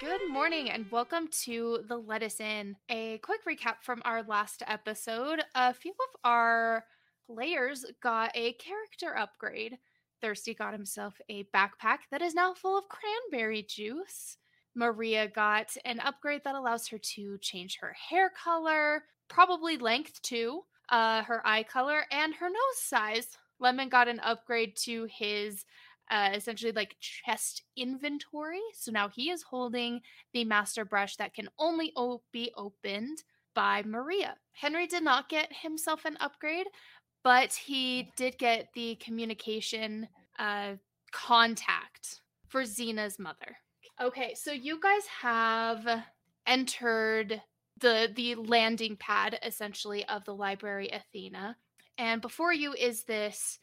Good morning and welcome to the Let Us In. A quick recap from our last episode. A few of our players got a character upgrade. Thirsty got himself a backpack that is now full of cranberry juice. Marija got an upgrade that allows her to change her hair color, probably length too, uh, her eye color, and her nose size. Lemon got an upgrade to his uh, essentially like chest inventory. So now he is holding the master brush that can only o- be opened by Marija. Henry did not get himself an upgrade, but he did get the communication uh, contact for Xena's mother. Okay, so you guys have entered the the landing pad essentially of the library Athena, and before you is this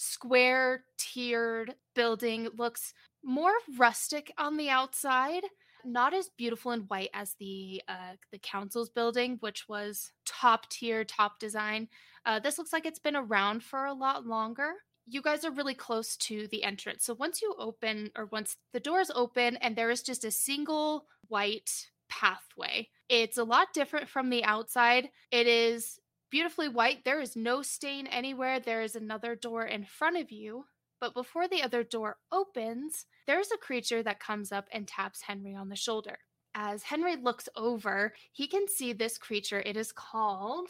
square tiered building looks more rustic on the outside not as beautiful and white as the uh, the council's building which was top tier top design. Uh, this looks like it's been around for a lot longer. You guys are really close to the entrance so once you open or once the doors open and there is just a single white pathway it's a lot different from the outside. It is beautifully white. There is no stain anywhere. There is another door in front of you. But before the other door opens, there's a creature that comes up and taps Henry on the shoulder. As Henry looks over, he can see this creature. It is called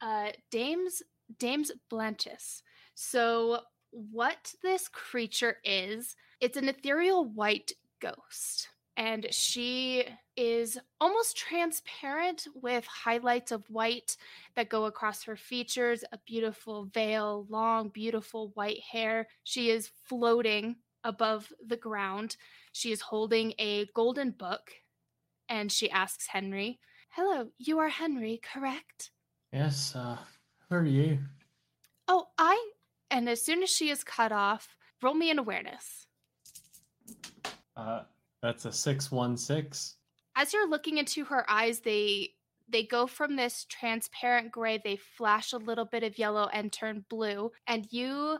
uh, Dames Dames Blanches. So, what this creature is, it's an ethereal white ghost and she is almost transparent with highlights of white that go across her features, a beautiful veil, long, beautiful white hair. She is floating above the ground. She is holding a golden book and she asks Henry, Hello, you are Henry, correct? Yes, uh, who are you? Oh, I. And as soon as she is cut off, roll me an awareness. Uh, that's a 616. As you're looking into her eyes, they they go from this transparent gray, they flash a little bit of yellow and turn blue, and you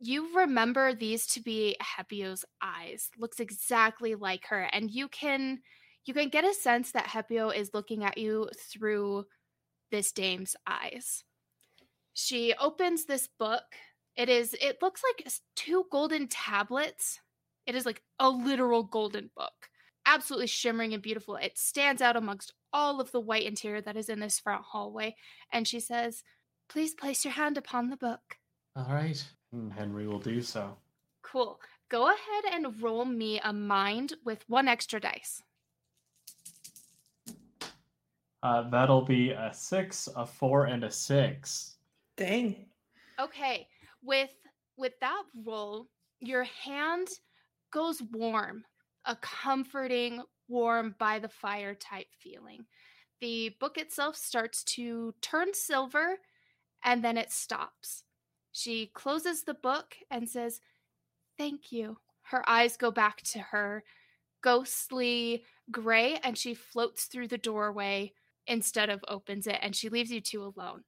you remember these to be Hepio's eyes. Looks exactly like her, and you can you can get a sense that Hepio is looking at you through this dame's eyes. She opens this book. It is it looks like two golden tablets it is like a literal golden book, absolutely shimmering and beautiful. It stands out amongst all of the white interior that is in this front hallway. And she says, Please place your hand upon the book. All right. Henry will do so. Cool. Go ahead and roll me a mind with one extra dice. Uh, that'll be a six, a four, and a six. Dang. Okay. With with that roll, your hand goes warm, a comforting, warm by the fire type feeling. The book itself starts to turn silver and then it stops. She closes the book and says, Thank you. Her eyes go back to her ghostly gray and she floats through the doorway instead of opens it and she leaves you two alone.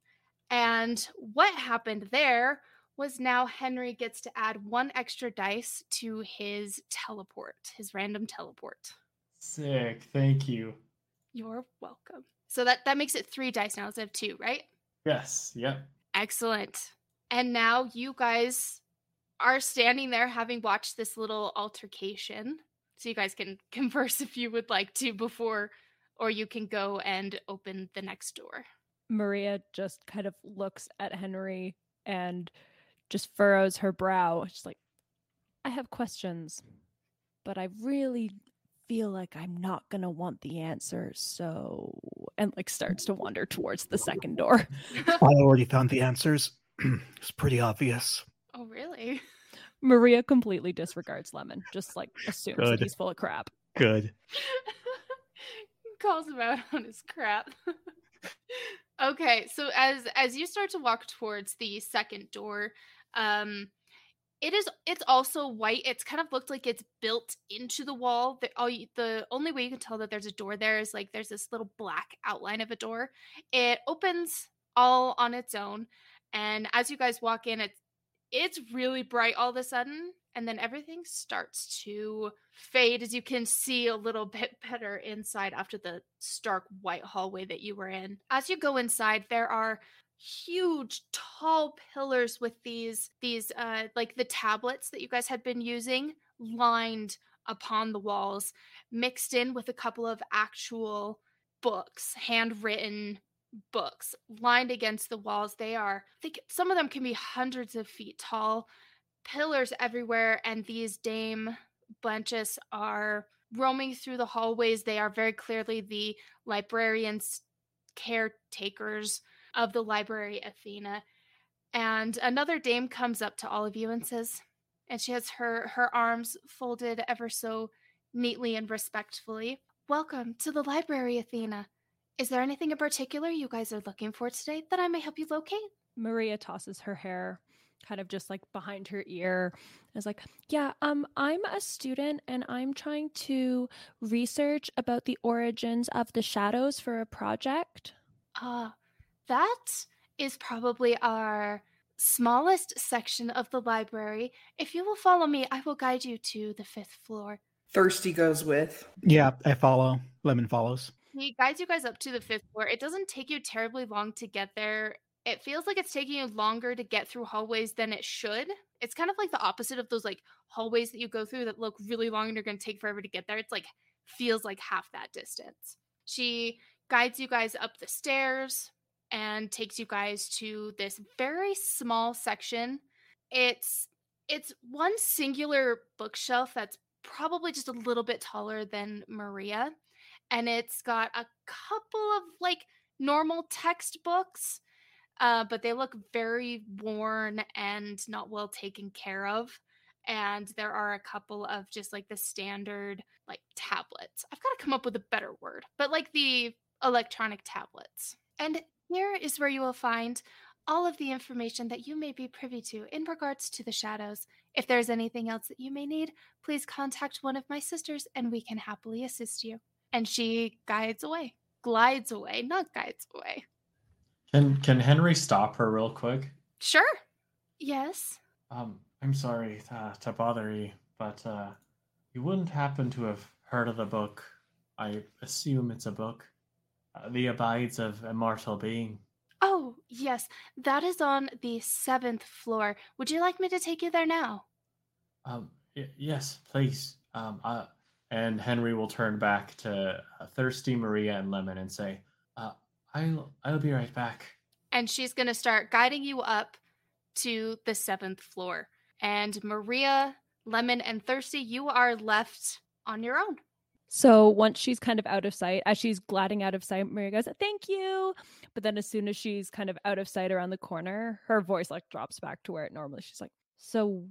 And what happened there was now Henry gets to add one extra dice to his teleport, his random teleport. Sick. Thank you. You're welcome. So that that makes it 3 dice now instead of 2, right? Yes. Yep. Excellent. And now you guys are standing there having watched this little altercation. So you guys can converse if you would like to before or you can go and open the next door. Marija just kind of looks at Henry and just furrows her brow. She's like, I have questions, but I really feel like I'm not gonna want the answers. So, and like starts to wander towards the second door. I already found the answers. it's pretty obvious. Oh, really? Marija completely disregards Lemon, just like assumes that Good. he's full of crap. Good. calls him out on his crap. okay, so as as you start to walk towards the second door, um it is it's also white. It's kind of looked like it's built into the wall. The all you, the only way you can tell that there's a door there is like there's this little black outline of a door. It opens all on its own, and as you guys walk in, it's it's really bright all of a sudden, and then everything starts to fade as you can see a little bit better inside after the stark white hallway that you were in. As you go inside, there are huge tall pillars with these these uh like the tablets that you guys had been using lined upon the walls mixed in with a couple of actual books handwritten books lined against the walls. They are I think some of them can be hundreds of feet tall pillars everywhere and these dame blanches are roaming through the hallways. They are very clearly the librarians caretakers of the library athena and another dame comes up to all of you and says and she has her her arms folded ever so neatly and respectfully welcome to the library athena. Is there anything in particular you guys are looking for today that i may help you locate? Marija tosses her hair kind of just like behind her ear is like yeah um i'm a student and i'm trying to research about the origins of the shadows for a project. Uh that is probably our smallest section of the library. If you will follow me i will guide you to the fifth floor. Thirsty goes with. Yeah, I follow. Lemon follows. he guides you guys up to the fifth floor. It doesn't take you terribly long to get there. It feels like it's taking you longer to get through hallways than it should. It's kind of like the opposite of those like hallways that you go through that look really long and you're going to take forever to get there. It's like feels like half that distance. She guides you guys up the stairs and takes you guys to this very small section. It's it's one singular bookshelf that's probably just a little bit taller than maria and it's got a couple of like normal textbooks uh, but they look very worn and not well taken care of and there are a couple of just like the standard like tablets. I've got to come up with a better word but like the electronic tablets. And here is where you will find all of the information that you may be privy to in regards to the shadows if there's anything else that you may need please contact one of my sisters and we can happily assist you and she guides away glides away not guides away Can can Henry stop her real quick? sure yes Um, I'm sorry uh, to bother you, but uh, you wouldn't happen to have heard of the book? I assume it's a book. Uh, the Abides of Immortal Being. Oh, yes, that is on the seventh floor. Would you like me to take you there now? Um, y- yes, please. Um, uh, and Henry will turn back to uh, Thirsty Marija and Lemon and say, uh, "I'll I'll be right back." And she's going to start guiding you up to the seventh floor. And Marija, Lemon, and Thirsty, you are left on your own. So once she's kind of out of sight, as she's gliding out of sight, Marija goes, "Thank you." But then as soon as she's kind of out of sight around the corner, her voice like drops back to where it normally. She's like, "So,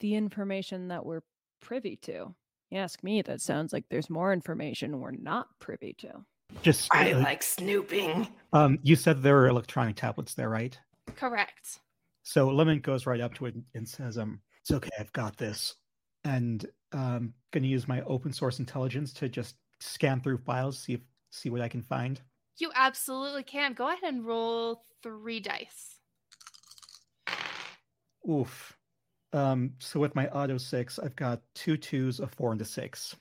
the information that we're privy to." You ask me, that sounds like there's more information we're not privy to. Just I uh, like snooping. um, you said there are electronic tablets there, right? Correct. So Lemon goes right up to it and says, "Um, it's okay, I've got this," and um, going to use my open source intelligence to just scan through files, see if see what I can find. You absolutely can. Go ahead and roll three dice. Oof. Um, so with my auto six, I've got two twos, a four, and a six.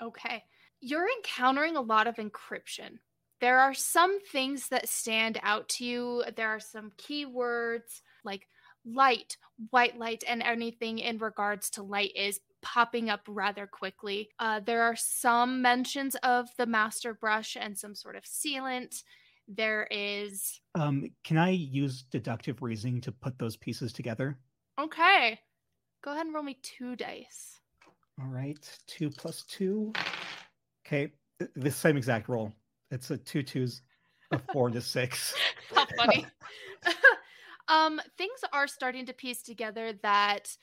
Okay. You're encountering a lot of encryption. There are some things that stand out to you. There are some keywords like light, white light, and anything in regards to light is popping up rather quickly. Uh, there are some mentions of the master brush and some sort of sealant. There is. Um, can I use deductive reasoning to put those pieces together? Okay. Go ahead and roll me two dice. All right, two plus two. Okay, the same exact roll. It's a two twos, a four, a six. How funny. um, things are starting to piece together that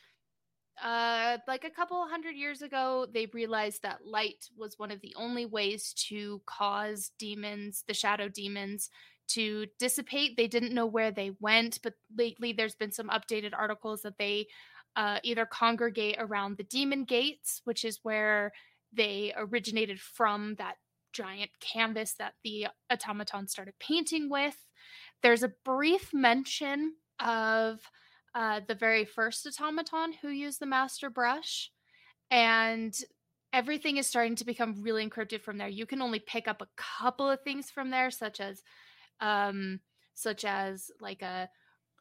uh like a couple hundred years ago they realized that light was one of the only ways to cause demons the shadow demons to dissipate. They didn't know where they went but lately there's been some updated articles that they uh, either congregate around the demon gates which is where they originated from that giant canvas that the automaton started painting with there's a brief mention of uh, the very first automaton who used the master brush, and everything is starting to become really encrypted from there. You can only pick up a couple of things from there, such as, um, such as like a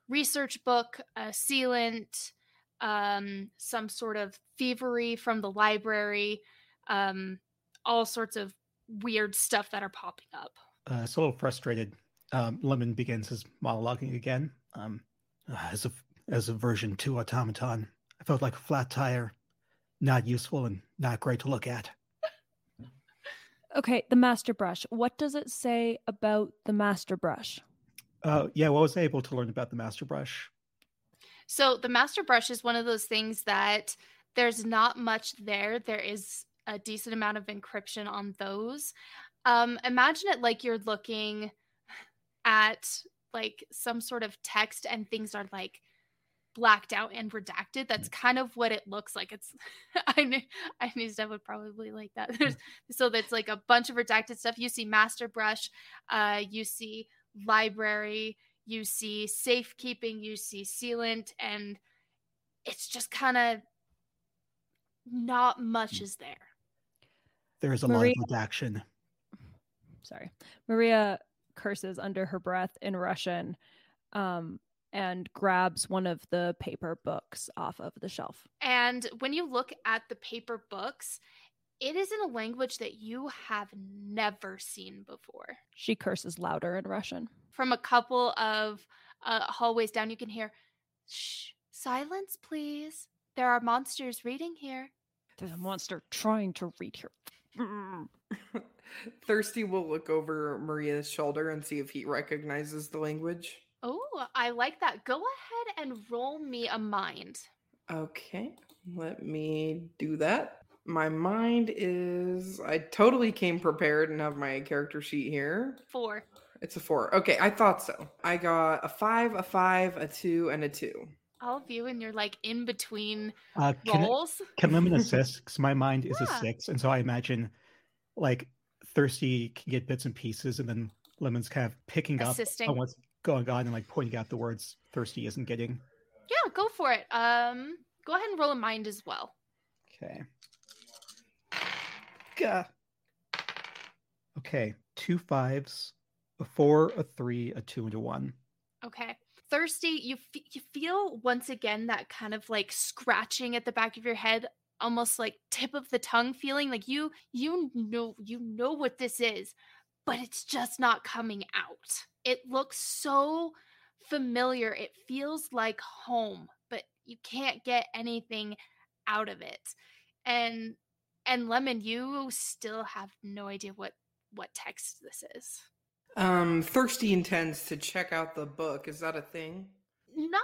research book, a sealant, um, some sort of thievery from the library, um, all sorts of weird stuff that are popping up. Uh, so a little frustrated. Um, Lemon begins his monologuing again. Um, as a as a version two automaton, I felt like a flat tire, not useful and not great to look at. Okay, the master brush. What does it say about the master brush? Uh, yeah, well, I was able to learn about the master brush. So the master brush is one of those things that there's not much there. There is a decent amount of encryption on those. Um, imagine it like you're looking at like some sort of text and things are like blacked out and redacted. That's mm. kind of what it looks like. It's I knew I knew Steph would probably like that. There's, mm. so that's like a bunch of redacted stuff. You see master brush, uh, you see library, you see safekeeping, you see sealant, and it's just kind of not much mm. is there. There's a Marija- lot of redaction. Sorry. Marija curses under her breath in Russian um, and grabs one of the paper books off of the shelf. And when you look at the paper books, it is in a language that you have never seen before. She curses louder in Russian. From a couple of uh, hallways down, you can hear, shh, silence, please. There are monsters reading here. There's a monster trying to read here. Thirsty will look over Marija's shoulder and see if he recognizes the language. Oh, I like that. Go ahead and roll me a mind. Okay, let me do that. My mind is. I totally came prepared and have my character sheet here. Four. It's a four. Okay, I thought so. I got a five, a five, a two, and a two. All of you, and you're like in between Uh, can, rolls. can Lemon assist? 'Cause my mind is Yeah. a six, and so I imagine like Thirsty can get bits and pieces, and then Lemon's kind of picking up Assisting. on what's going on and like pointing out the words Thirsty isn't getting. Yeah, go for it. Um, go ahead and roll a mind as well. Okay. Gah. Okay, two fives, a four, a three, a two, and a one. Okay. Thirsty, you f- you feel once again that kind of like scratching at the back of your head, almost like tip of the tongue feeling like you you know you know what this is, but it's just not coming out. It looks so familiar. It feels like home, but you can't get anything out of it. And and Lemon, you still have no idea what what text this is. Um, Thirsty intends to check out the book. Is that a thing? not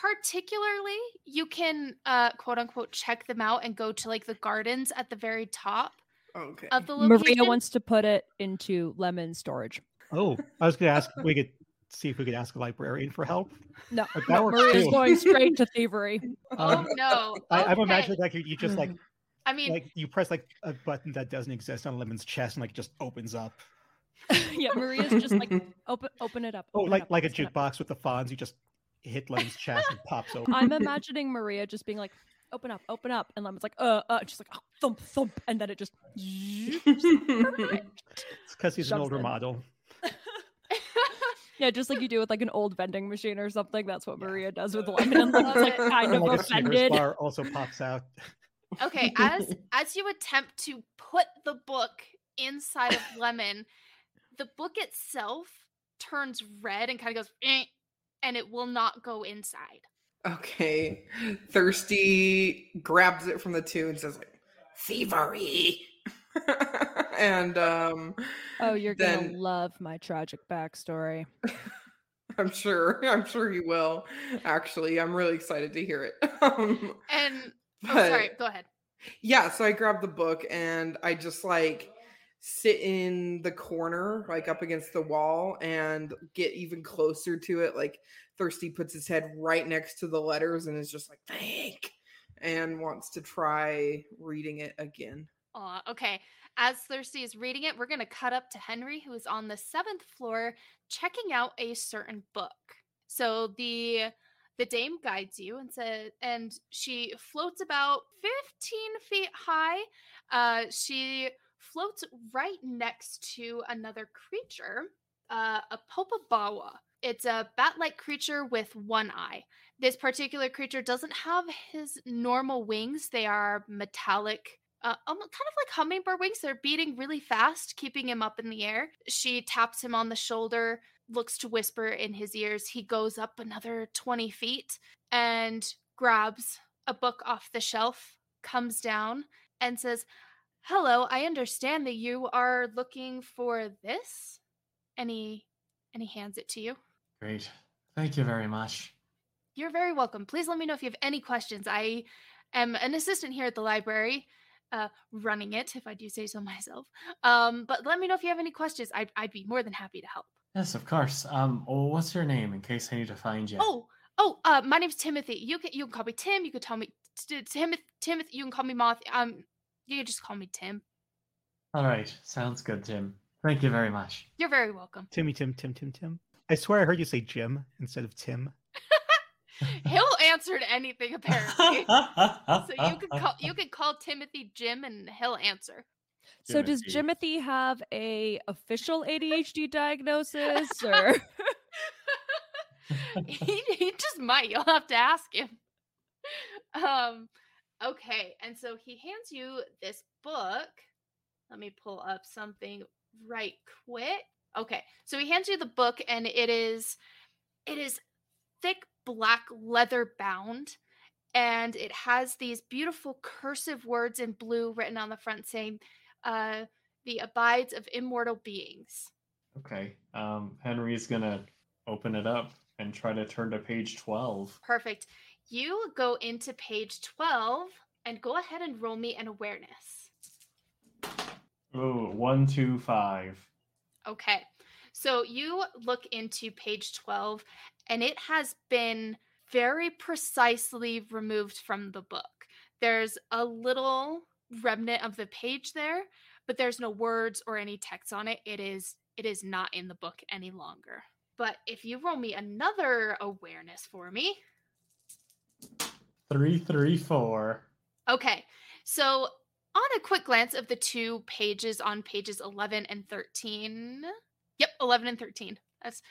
particularly you can uh quote unquote check them out and go to like the gardens at the very top Okay. of the location Marija wants to put it into lemon storage. Oh, I was gonna ask. we could see if we could ask a librarian for help. No, But that works Marija's too. going straight to thievery. oh Um, no I, I'm imagining like you, you just like i mean like you press like a button that doesn't exist on Lemon's chest and like just opens up. yeah, Marija's just like open open it up. Oh, open it like up, like a open it up." jukebox with the fawns. You just hit Lemon's chest and pops open. I'm imagining Marija just being like, "Open up, open up," and Lemon's like, "Uh, uh," just like oh, thump, thump, and then it just. It's because he's an older in. model. yeah, just like you do with like an old vending machine or something. That's what Yeah. Marija does with Lemon. And Lemon's like kind And of like offended. bar also pops out. okay as as you attempt to put the book inside of lemon the book itself turns red and kind of goes "Eh," and it will not go inside okay. Thirsty grabs it from the two and says like, thievery. and um Oh, you're gonna love my tragic backstory. I'm sure. I'm sure you will. Actually, I'm really excited to hear it. Um, and oh sorry go ahead Yeah, so I grab the book and I just like sit in the corner, like up against the wall, and get even closer to it. Like Thirsty puts his head right next to the letters and is just like, thank, and wants to try reading it again. Aw, okay. As Thirsty is reading it, we're going to cut up to Henry, who is on the seventh floor checking out a certain book. So the The dame guides you and said, and she floats about 15 feet high. Uh, she floats right next to another creature, uh, a Popobawa. It's a bat like creature with one eye. This particular creature doesn't have his normal wings, they are metallic. Uh, kind of like hummingbird wings. They're beating really fast, keeping him up in the air. She taps him on the shoulder, looks to whisper in his ears. He goes up another 20 feet and grabs a book off the shelf, comes down, and says, Hello, I understand that you are looking for this. And he and he hands it to you. Great. Thank you very much. You're very welcome. Please let me know if you have any questions. I am an assistant here at the library, uh, running it, if I do say so myself. Um, but let me know if you have any questions. I'd, I'd be more than happy to help. Yes, of course. Um, well, what's your name in case I need to find you? Oh, oh, uh, my name's Timothy. You can you can call me Tim. You can tell me Timothy. Timothy. You can call me Moth. Um, you can just call me Tim. All right, sounds good, Tim. Thank you very much. You're very welcome. Timmy, Tim, Tim, Tim, Tim. I swear I heard you say Jim instead of Tim. He'll answer to anything apparently. so you could call you could call Timothy Jim and he'll answer. So does Jimothy have a official ADHD diagnosis or he, he just might. You'll have to ask him. Um okay, and so he hands you this book. Let me pull up something right quick. Okay. So he hands you the book and it is it is thick black leather bound and it has these beautiful cursive words in blue written on the front saying uh the abides of immortal beings. Okay. Um Henry's going to open it up and try to turn to page 12. Perfect. You go into page 12 and go ahead and roll me an awareness. Oh, one, two, five. Okay. So you look into page 12 and it has been very precisely removed from the book. There's a little remnant of the page there, but there's no words or any text on it. It is it is not in the book any longer. But if you roll me another awareness for me. Three, three, four. Okay. So on a quick glance of the two pages on pages 11 and 13 yep 11 and 13 that's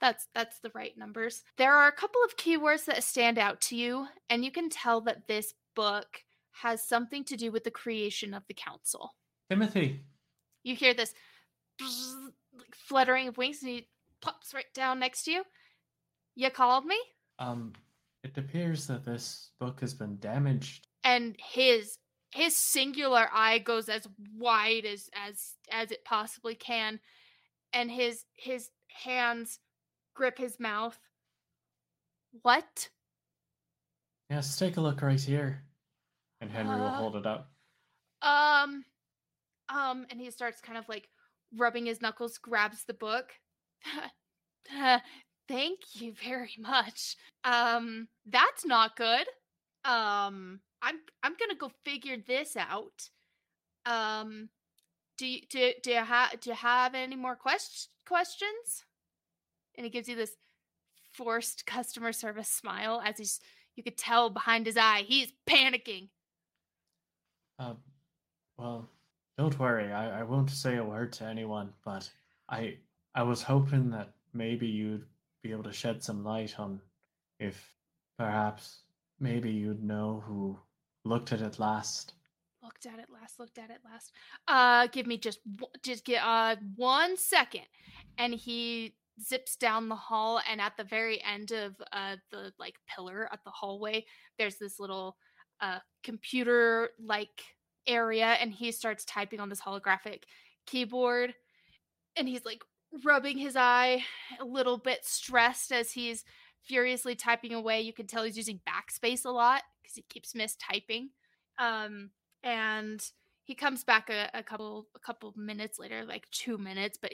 that's that's the right numbers there are a couple of keywords that stand out to you and you can tell that this book has something to do with the creation of the council Timothy. you hear this like fluttering of wings and he pops right down next to you you called me Um, it appears that this book has been damaged. and his his singular eye goes as wide as as as it possibly can and his his hands grip his mouth what Yes, take a look right here. And Henry will Uh, hold it up. um um and he starts kind of like rubbing his knuckles grabs the book thank you very much. Um that's not good. Um i'm i'm gonna go figure this out. Um do you do, do you have do you have any more quest- questions? And he gives you this forced customer service smile as he's you could tell behind his eye he's panicking. Um, well, don't worry. I, I won't say a word to anyone, but I I was hoping that maybe you'd be able to shed some light on if perhaps maybe you'd know who looked at it last. looked at it last looked at it last. Uh give me just just get uh one second. And he zips down the hall and at the very end of uh the like pillar at the hallway there's this little uh computer like area and he starts typing on this holographic keyboard. And he's like rubbing his eye a little bit stressed as he's furiously typing away. You can tell he's using backspace a lot because he keeps mistyping um and he comes back a, a couple a couple minutes later like two minutes but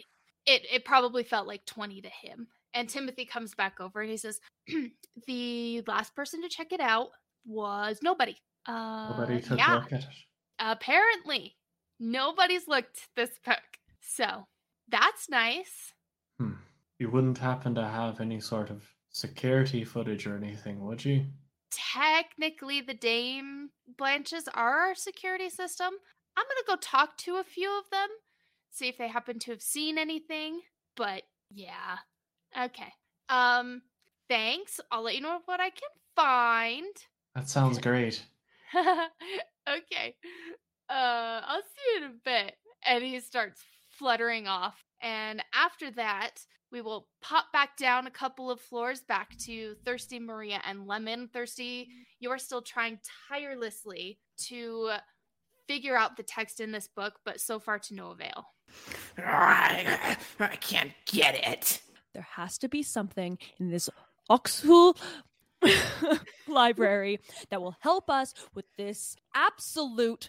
it it probably felt like 20 to him. And timothy comes back over and he says the last person to check it out was nobody. Uh Nobody took yeah. A look at it. apparently nobody's looked this book. So that's nice Hmm. You wouldn't happen to have any sort of security footage or anything, would you? Technically, the Dame Blanches are our security system. I'm gonna go talk to a few of them, see if they happen to have seen anything. But yeah, okay. Um, thanks. I'll let you know what I can find. That sounds great. okay. Uh, I'll see you in a bit. And he starts fluttering off. And after that, we will pop back down a couple of floors back to Thirsty Marija and Lemon. Thirsty, mm-hmm. you are still trying tirelessly to figure out the text in this book, but so far to no avail. I can't get it. There has to be something in this Oxhull library that will help us with this absolute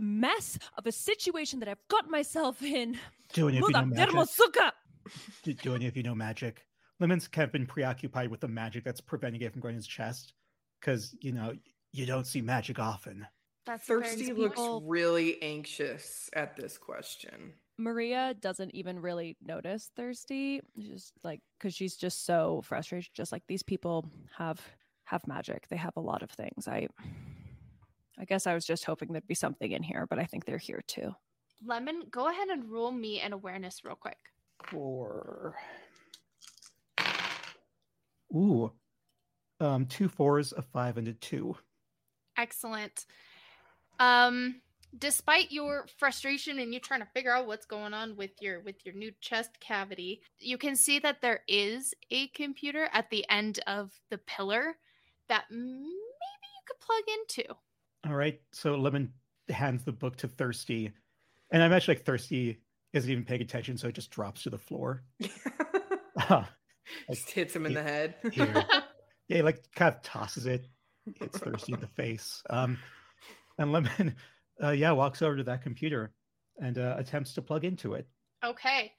mess of a situation that I've got myself in. Do any of you know magic? Dermosuka! Do, do any of you know magic? Lemon's kind of been preoccupied with the magic that's preventing it from going in his chest. Because, you know, you don't see magic often. That's Thirsty good looks point. really anxious at this question. Marija doesn't even really notice thirsty, just like because she's just so frustrated. Just like these people have have magic, they have a lot of things. I, I guess I was just hoping there'd be something in here, but I think they're here too. Lemon, go ahead and roll me an awareness real quick. Four. Ooh. Um, two fours, a five, and a two. Excellent. Um, despite your frustration and you trying to figure out what's going on with your with your new chest cavity, you can see that there is a computer at the end of the pillar that maybe you could plug into. All right. So Lemon hands the book to Thirsty. And I imagine like Thirsty isn't even paying attention, so it just drops to the floor. Uh, Just hits him in the head. Yeah, he like kind of tosses it, hits Thirsty in the face. Um, and Lemon, uh, yeah, walks over to that computer and uh, attempts to plug into it. Okay.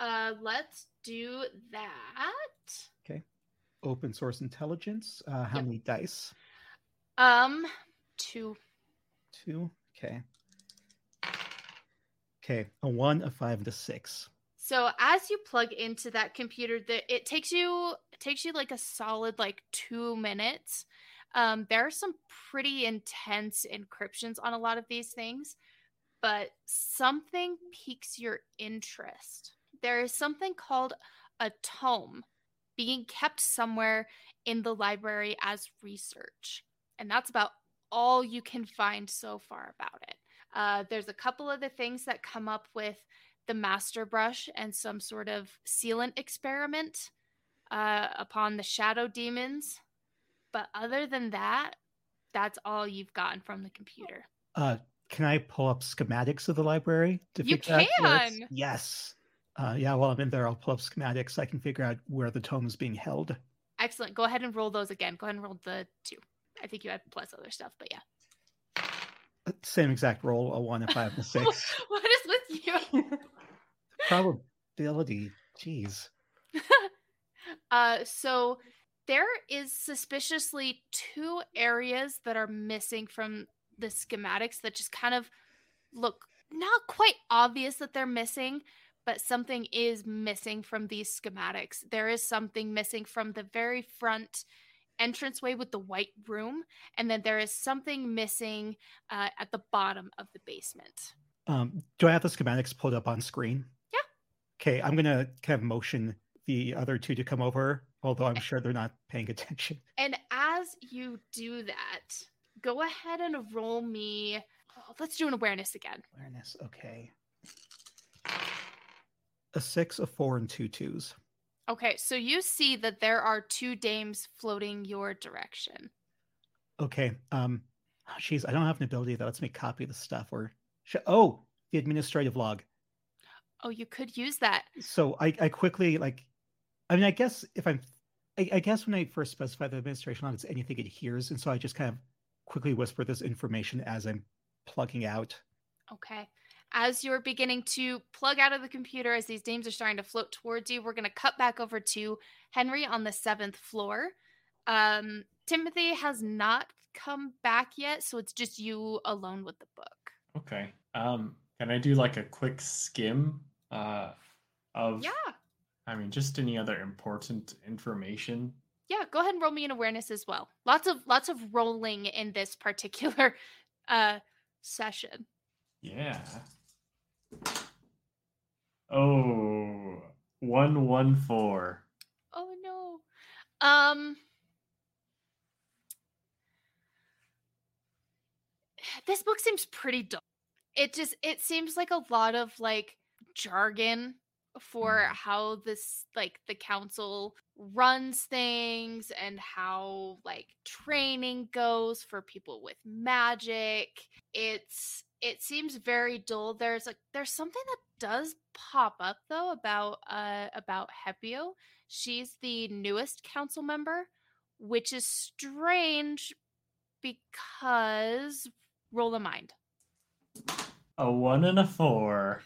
Uh let's do that. Okay, open source intelligence. Uh, how Yep. many dice? Um two. Two. Okay. Okay, a one, a five, and a six. So as you plug into that computer, that it takes you it takes you like a solid like two minutes. Um, there are some pretty intense encryptions on a lot of these things, but something piques your interest. There is something called a tome being kept somewhere in the library as research, and that's about all you can find so far about it. Uh, there's a couple of the things that come up with the master brush and some sort of sealant experiment uh, upon the shadow demons. But other than that, that's all you've gotten from the computer. Uh, can I pull up schematics of the library to You figure out where can! Yes. Uh, yeah, while I'm in there, I'll pull up schematics I can figure out where the tome is being held. Excellent. Go ahead and roll those again. Go ahead and roll the two. I think you had plus other stuff, but yeah. Same exact roll, a one, a five, and a six. what is with you? Probability. Jeez. uh, so there is suspiciously two areas that are missing from the schematics that just kind of look not quite obvious that they're missing, but something is missing from these schematics. There is something missing from the very front entranceway with the white room, and then there is something missing uh, at the bottom of the basement. Um, do I have the schematics pulled up on screen? Yeah. Okay, I'm gonna kind of motion the other two to come over, although I'm sure they're not paying attention. And as you do that, go ahead and roll me. oh, let's do an awareness again. Awareness. Okay. A six, a four, and two twos. Okay, so you see that there are two dames floating your direction. Okay. Um, jeez, I don't have an ability that lets me copy the stuff. Or sh- oh, the administrative log. Oh, you could use that. So I, I quickly like, I mean, I guess if I'm, I, I guess when I first specify the administration log, it's anything it hears, and so I just kind of quickly whisper this information as I'm plugging out. Okay. As you're beginning to plug out of the computer, as these names are starting to float towards you, we're going to cut back over to Henry on the seventh floor. Um, Timothy has not come back yet, so it's just you alone with the book. Okay. Um, can I do like a quick skim uh, of? Yeah. I mean, just any other important information Yeah, go ahead and roll me an awareness as well. Lots of lots of rolling in this particular uh session. Yeah. Oh, one one four. Oh no. Um This book seems pretty dull. It just it seems like a lot of like jargon for Mm. how this like the council runs things and how like training goes for people with magic. It's it seems very dull. There's like there's something that does pop up though about uh about Hepio. She's the newest council member, which is strange because roll a mind. A one and a four.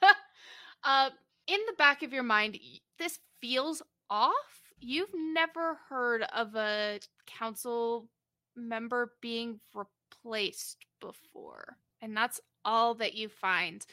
uh, in the back of your mind, this feels off. You've never heard of a council member being replaced before, and that's all that you find.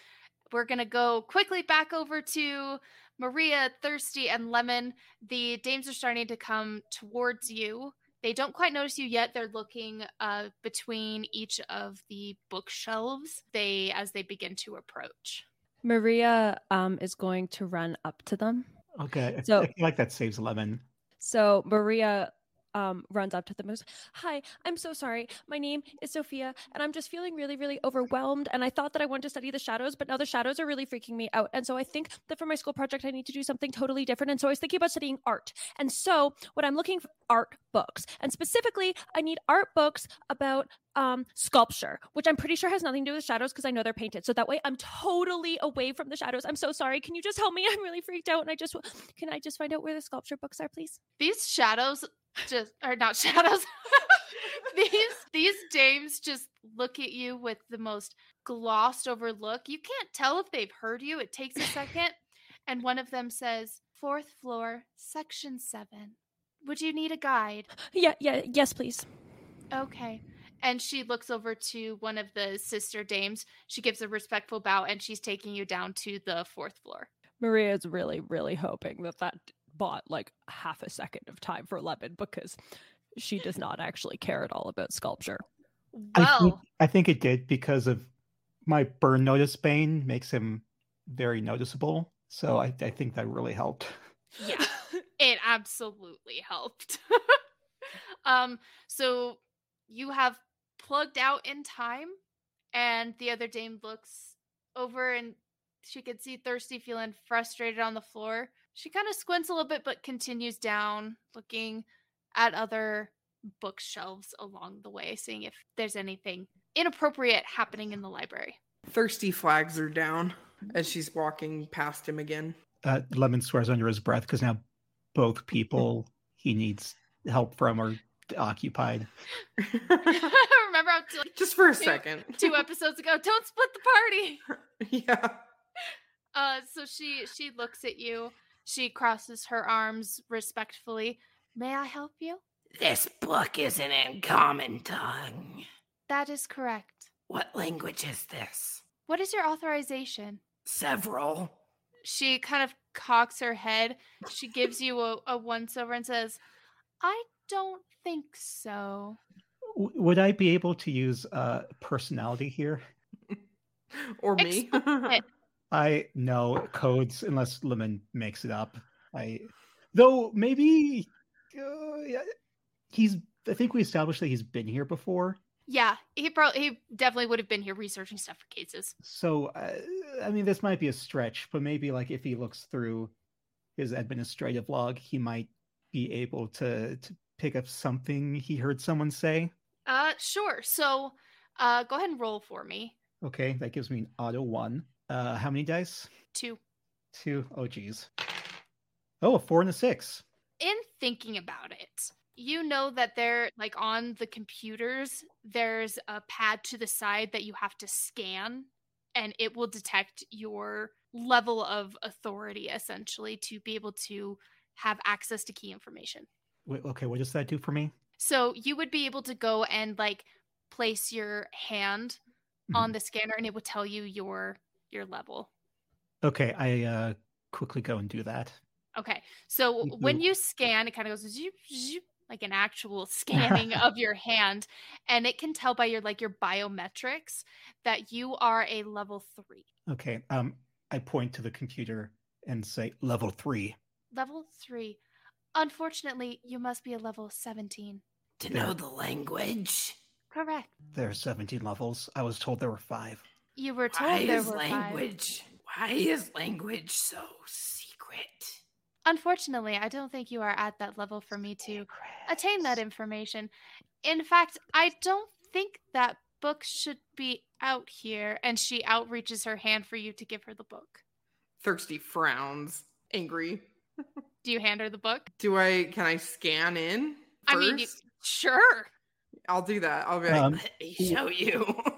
We're gonna go quickly back over to Marija, Thirsty, and Lemon. The dames are starting to come towards you. They don't quite notice you yet. They're looking uh, between each of the bookshelves. They as they begin to approach. Marija um, is going to run up to them. Okay, So- I feel like that saves Lemon. So Marija um, runs up to them and goes, Hi, I'm so sorry. My name is Sophia, and I'm just feeling really, really overwhelmed. And I thought that I wanted to study the shadows, but now the shadows are really freaking me out. And so I think that for my school project, I need to do something totally different. And so I was thinking about studying art. And so what I'm looking for art books. And specifically, I need art books about um, sculpture, which I'm pretty sure has nothing to do with shadows because I know they're painted. So that way I'm totally away from the shadows. I'm so sorry. Can you just help me? I'm really freaked out. And I just, can I just find out where the sculpture books are, please? these shadows just or not shadows. These these dames just look at you with the most glossed over look. You can't tell if they've heard you. It takes a second. And one of them says fourth floor section 7 would you need a guide? Yeah, yeah, yes, please. okay. And she looks over to one of the sister dames. She gives a respectful bow and she's taking you down to the fourth floor. Marija is really, really hoping that that bought like half a second of time for Lemon because she does not actually care at all about sculpture. I think, well I think it did because of my burn notice bane makes him very noticeable. So I, I think that really helped. yeah it absolutely helped um so you have plugged out in time and the other dame looks over and she could see thirsty feeling frustrated on the floor she kind of squints a little bit but continues down looking at other bookshelves along the way seeing if there's anything inappropriate happening in the library Thirsty flags her down as she's walking past him again. Uh, Lemon swears under his breath because now both people he needs help from are occupied. remember how t- like, Just for a Two- second. two episodes ago don't split the party yeah. Uh, so she she looks at you. She crosses her arms respectfully. May I help you? This book is in uncommon tongue. That is correct. What language is this? What is your authorization? Several. She kind of cocks her head. She gives you a, a once over and says, "I don't think so." W- would I be able to use uh, personality here? Or me. I know codes unless Lemon makes it up. I though maybe uh, yeah, he's. I think we established that he's been here before. Yeah, he probably he definitely would have been here researching stuff for cases. So uh, I mean, this might be a stretch, but maybe like if he looks through his administrative log, he might be able to to pick up something he heard someone say. Uh, sure. So, uh, go ahead and roll for me. Okay, that gives me an auto one. Uh, how many dice? Two. Two. Oh, geez. Oh, a four and a six. in thinking about it, you know that they're like on the computers, there's a pad to the side that you have to scan, and it will detect your level of authority essentially to be able to have access to key information. Wait, okay, what does that do for me? So you would be able to go and like place your hand on the scanner and it would tell you your your level. Okay, I uh quickly go and do that. Okay. So Me when you scan, it kind of goes zoop, zoop, like an actual scanning of your hand, and it can tell by your like your biometrics that you are a level three. Okay. Um, I point to the computer and say level three. Level three. Unfortunately, you must be a level 17. To know the language. Correct. There are 17 levels. I was told there were five. You were told Why there is were five. language? Why is language so secret? Unfortunately, I don't think you are at that level for me to attain that information. In fact, I don't think that book should be out here. And she outreaches her hand for you to give her the book. Thirsty frowns, angry. Do you hand her the book? Do I? Can I scan in? I mean, you- Sure. I'll do that. I'll be like, Um, Let me show you.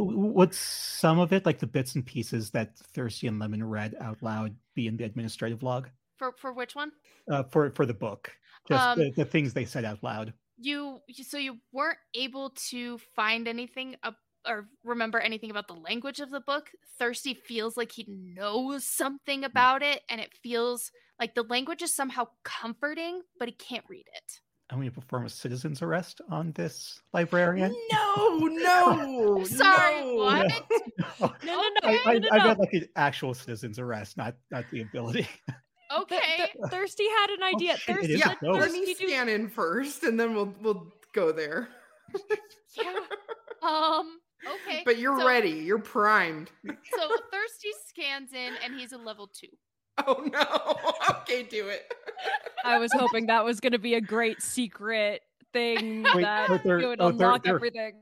W- w- Would some of it, like the bits and pieces that Thirsty and Lemon read out loud, be in the administrative log For for which one? uh, for for the book? Just Um, the, the things they said out loud. You you- so you weren't able to find anything up or remember anything about the language of the book. Thirsty feels like he knows something about it, and it feels like the language is somehow comforting, but he can't read it. I'm going to perform a citizen's arrest on this librarian. no, no. Sorry, no. what? No, No, no, no, I, I, no, no, I no. meant like an actual citizen's arrest, not not the ability. Th- Okay. th- Thirsty had an idea. shit, Thirsty, Yeah, let me Thirsty do- scan in first, and then we'll we'll go there. yeah. Um. Okay. But you're so- ready. You're primed. So Thirsty scans in, and he's a level two. Oh no. okay, do it. I was hoping that was going to be a great secret thing Wait, that but they're- would oh, unlock they're- everything.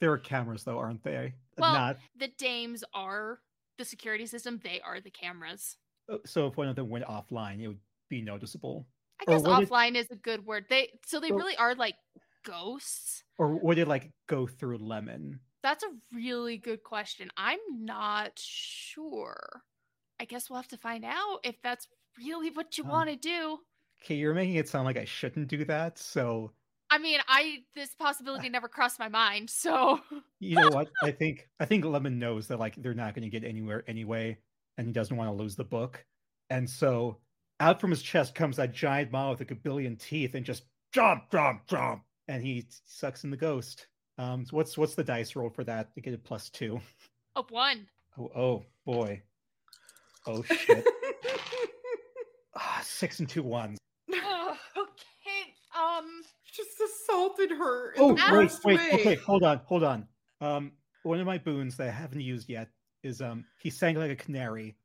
there are cameras though, aren't they? Well, not The dames are the security system. They are the cameras. uh, so if one of them went offline, it would be noticeable. I guess offline is a good word. They so they Or- really are like ghosts. Or would it like go through Lemon? That's a really good question. I'm not sure. I guess we'll have to find out if that's really what you Um, want to do. Okay, you're making it sound like I shouldn't do that. So I mean, I this possibility never crossed my mind. So you know what? I think I think Lemon knows that like they're not going to get anywhere anyway, and he doesn't want to lose the book. And so out from his chest comes that giant mouth with a billion teeth, and just jump, jump, jump, and he sucks in the ghost. Um, so what's what's the dice roll for that to get a plus two? up one. Oh, oh boy. Oh shit. ah, six and two ones. Ugh, okay. Um. Just assaulted her. in Oh the wait, wait, way. okay, hold on, hold on. Um, one of my boons that I haven't used yet is um, he sang like a canary,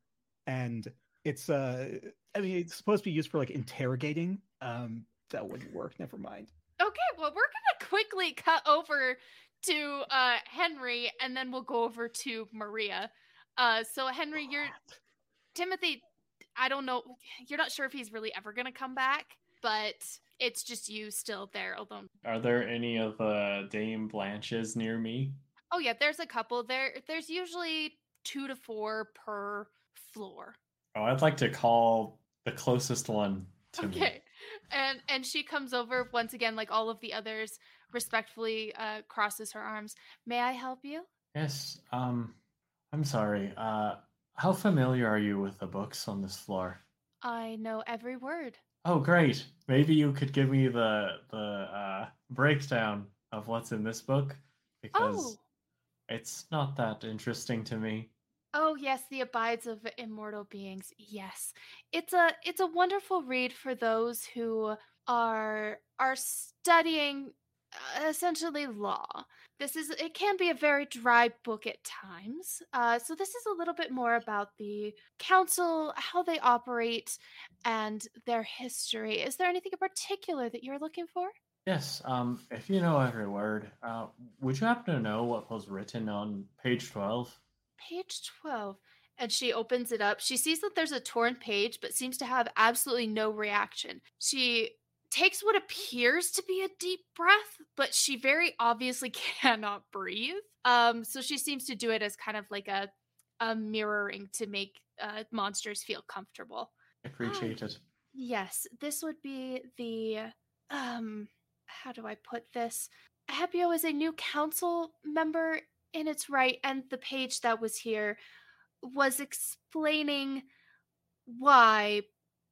and it's uh, I mean, it's supposed to be used for like interrogating. Um, that wouldn't work. Never mind. Okay. Well, we're gonna quickly cut over to uh Henry, and then we'll go over to Marija. Uh. So Henry, you're Timothy, I don't know. You're not sure if he's really ever going to come back, but it's just you still there alone. Are there any of the Dame Blanches near me? Oh yeah, there's a couple there. There's usually 2 to 4 per floor. Oh, I'd like to call the closest one to me. Okay. And and she comes over once again like all of the others respectfully uh crosses her arms. May I help you? Yes. Um, I'm sorry. Uh, how familiar are you with the books on this floor? I know every word. Oh, great. Maybe you could give me the the uh, breakdown of what's in this book because Oh. it's not that interesting to me. Oh yes, the abides of immortal beings. Yes. It's a it's a wonderful read for those who are are studying essentially law. This is it can be a very dry book at times. Uh, so this is a little bit more about the council, how they operate, and their history. Is there anything in particular that you're looking for? Yes. Um, if you know every word, uh, would you happen to know what was written on page twelve? Page 12. And she opens it up. She sees that there's a torn page, but seems to have absolutely no reaction. She takes what appears to be a deep breath, but she very obviously cannot breathe. Um, so she seems to do it as kind of like a, a mirroring to make uh, monsters feel comfortable. Appreciate it. Yes, this would be the um how do I put this? Hepio is a new council member in its right, and the page that was here was explaining why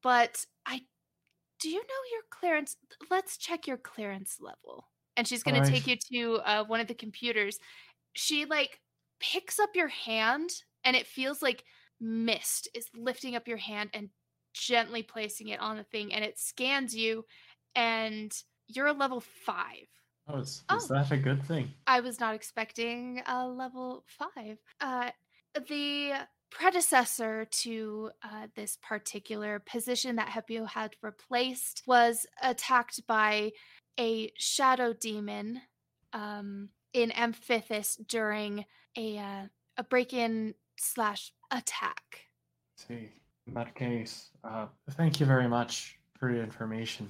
but do you know your clearance? Let's check your clearance level. And she's going to take you to uh, one of the computers. She like picks up your hand and it feels like mist is lifting up your hand and gently placing it on the thing and it scans you and you're a level 5. Oh, is, Oh. is that a good thing? I was not expecting a level five. Uh, the predecessor to uh, this particular position that Hepio had replaced was attacked by a shadow demon um, in Amphithis during a uh, a break-in slash attack. see. In that case, uh, thank you very much for your information.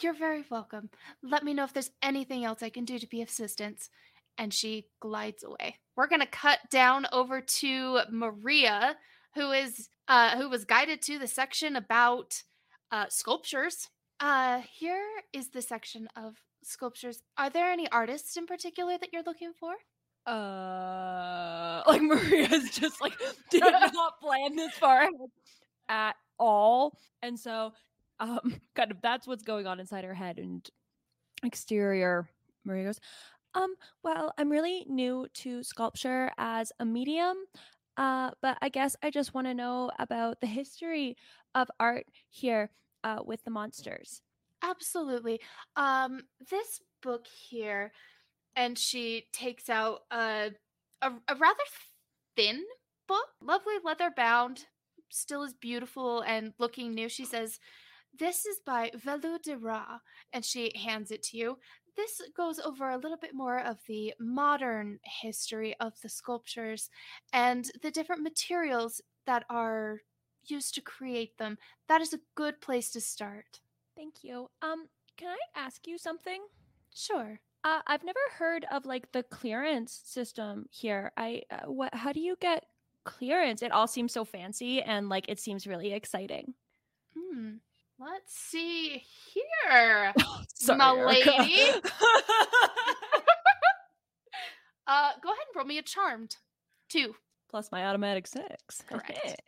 You're very welcome. Let me know if there's anything else I can do to be of assistance. And she glides away. We're gonna cut down over to Marija, who is uh who was guided to the section about uh sculptures. Uh here is the section of sculptures. Are there any artists in particular that you're looking for? Uh, like Marija's just like did not plan this far at all, and so um, kind of that's what's going on inside her head. And exterior, Marija goes, um, well, I'm really new to sculpture as a medium, uh, but I guess I just want to know about the history of art here uh, with the monsters. Absolutely. Um, this book here, and she takes out a a, a rather thin book, lovely leather bound, still is beautiful and looking new. She says, "This is by Velu de Ra," and she hands it to you. This goes over a little bit more of the modern history of the sculptures and the different materials that are used to create them. That is a good place to start. Thank you. Um, can I ask you something? Sure. Uh, I've never heard of like the clearance system here. I uh, what? How do you get clearance? It all seems so fancy and like it seems really exciting. Hmm. Let's see here. Sorry, My lady. Uh, go ahead and roll me a charmed. Two. Plus my automatic six. Correct.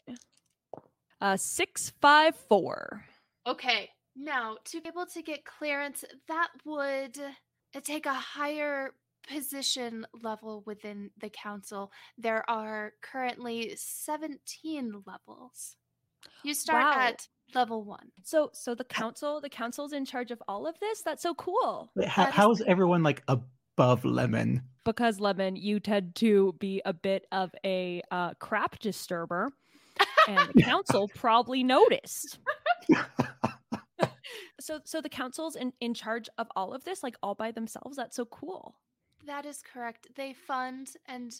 uh, six five four. Okay. Now, to be able to get clearance, that would uh, take a higher position level within the council. There are currently 17 levels. You start Wow. at level one. So so the council the council's in charge of all of this. That's so cool. Wait, how, That is how is everyone like above Lemon? Because Lemon, you tend to be a bit of a uh, crap disturber, and the council probably noticed. So so the council's in, in charge of all of this, like all by themselves. That's so cool. That is correct. They fund and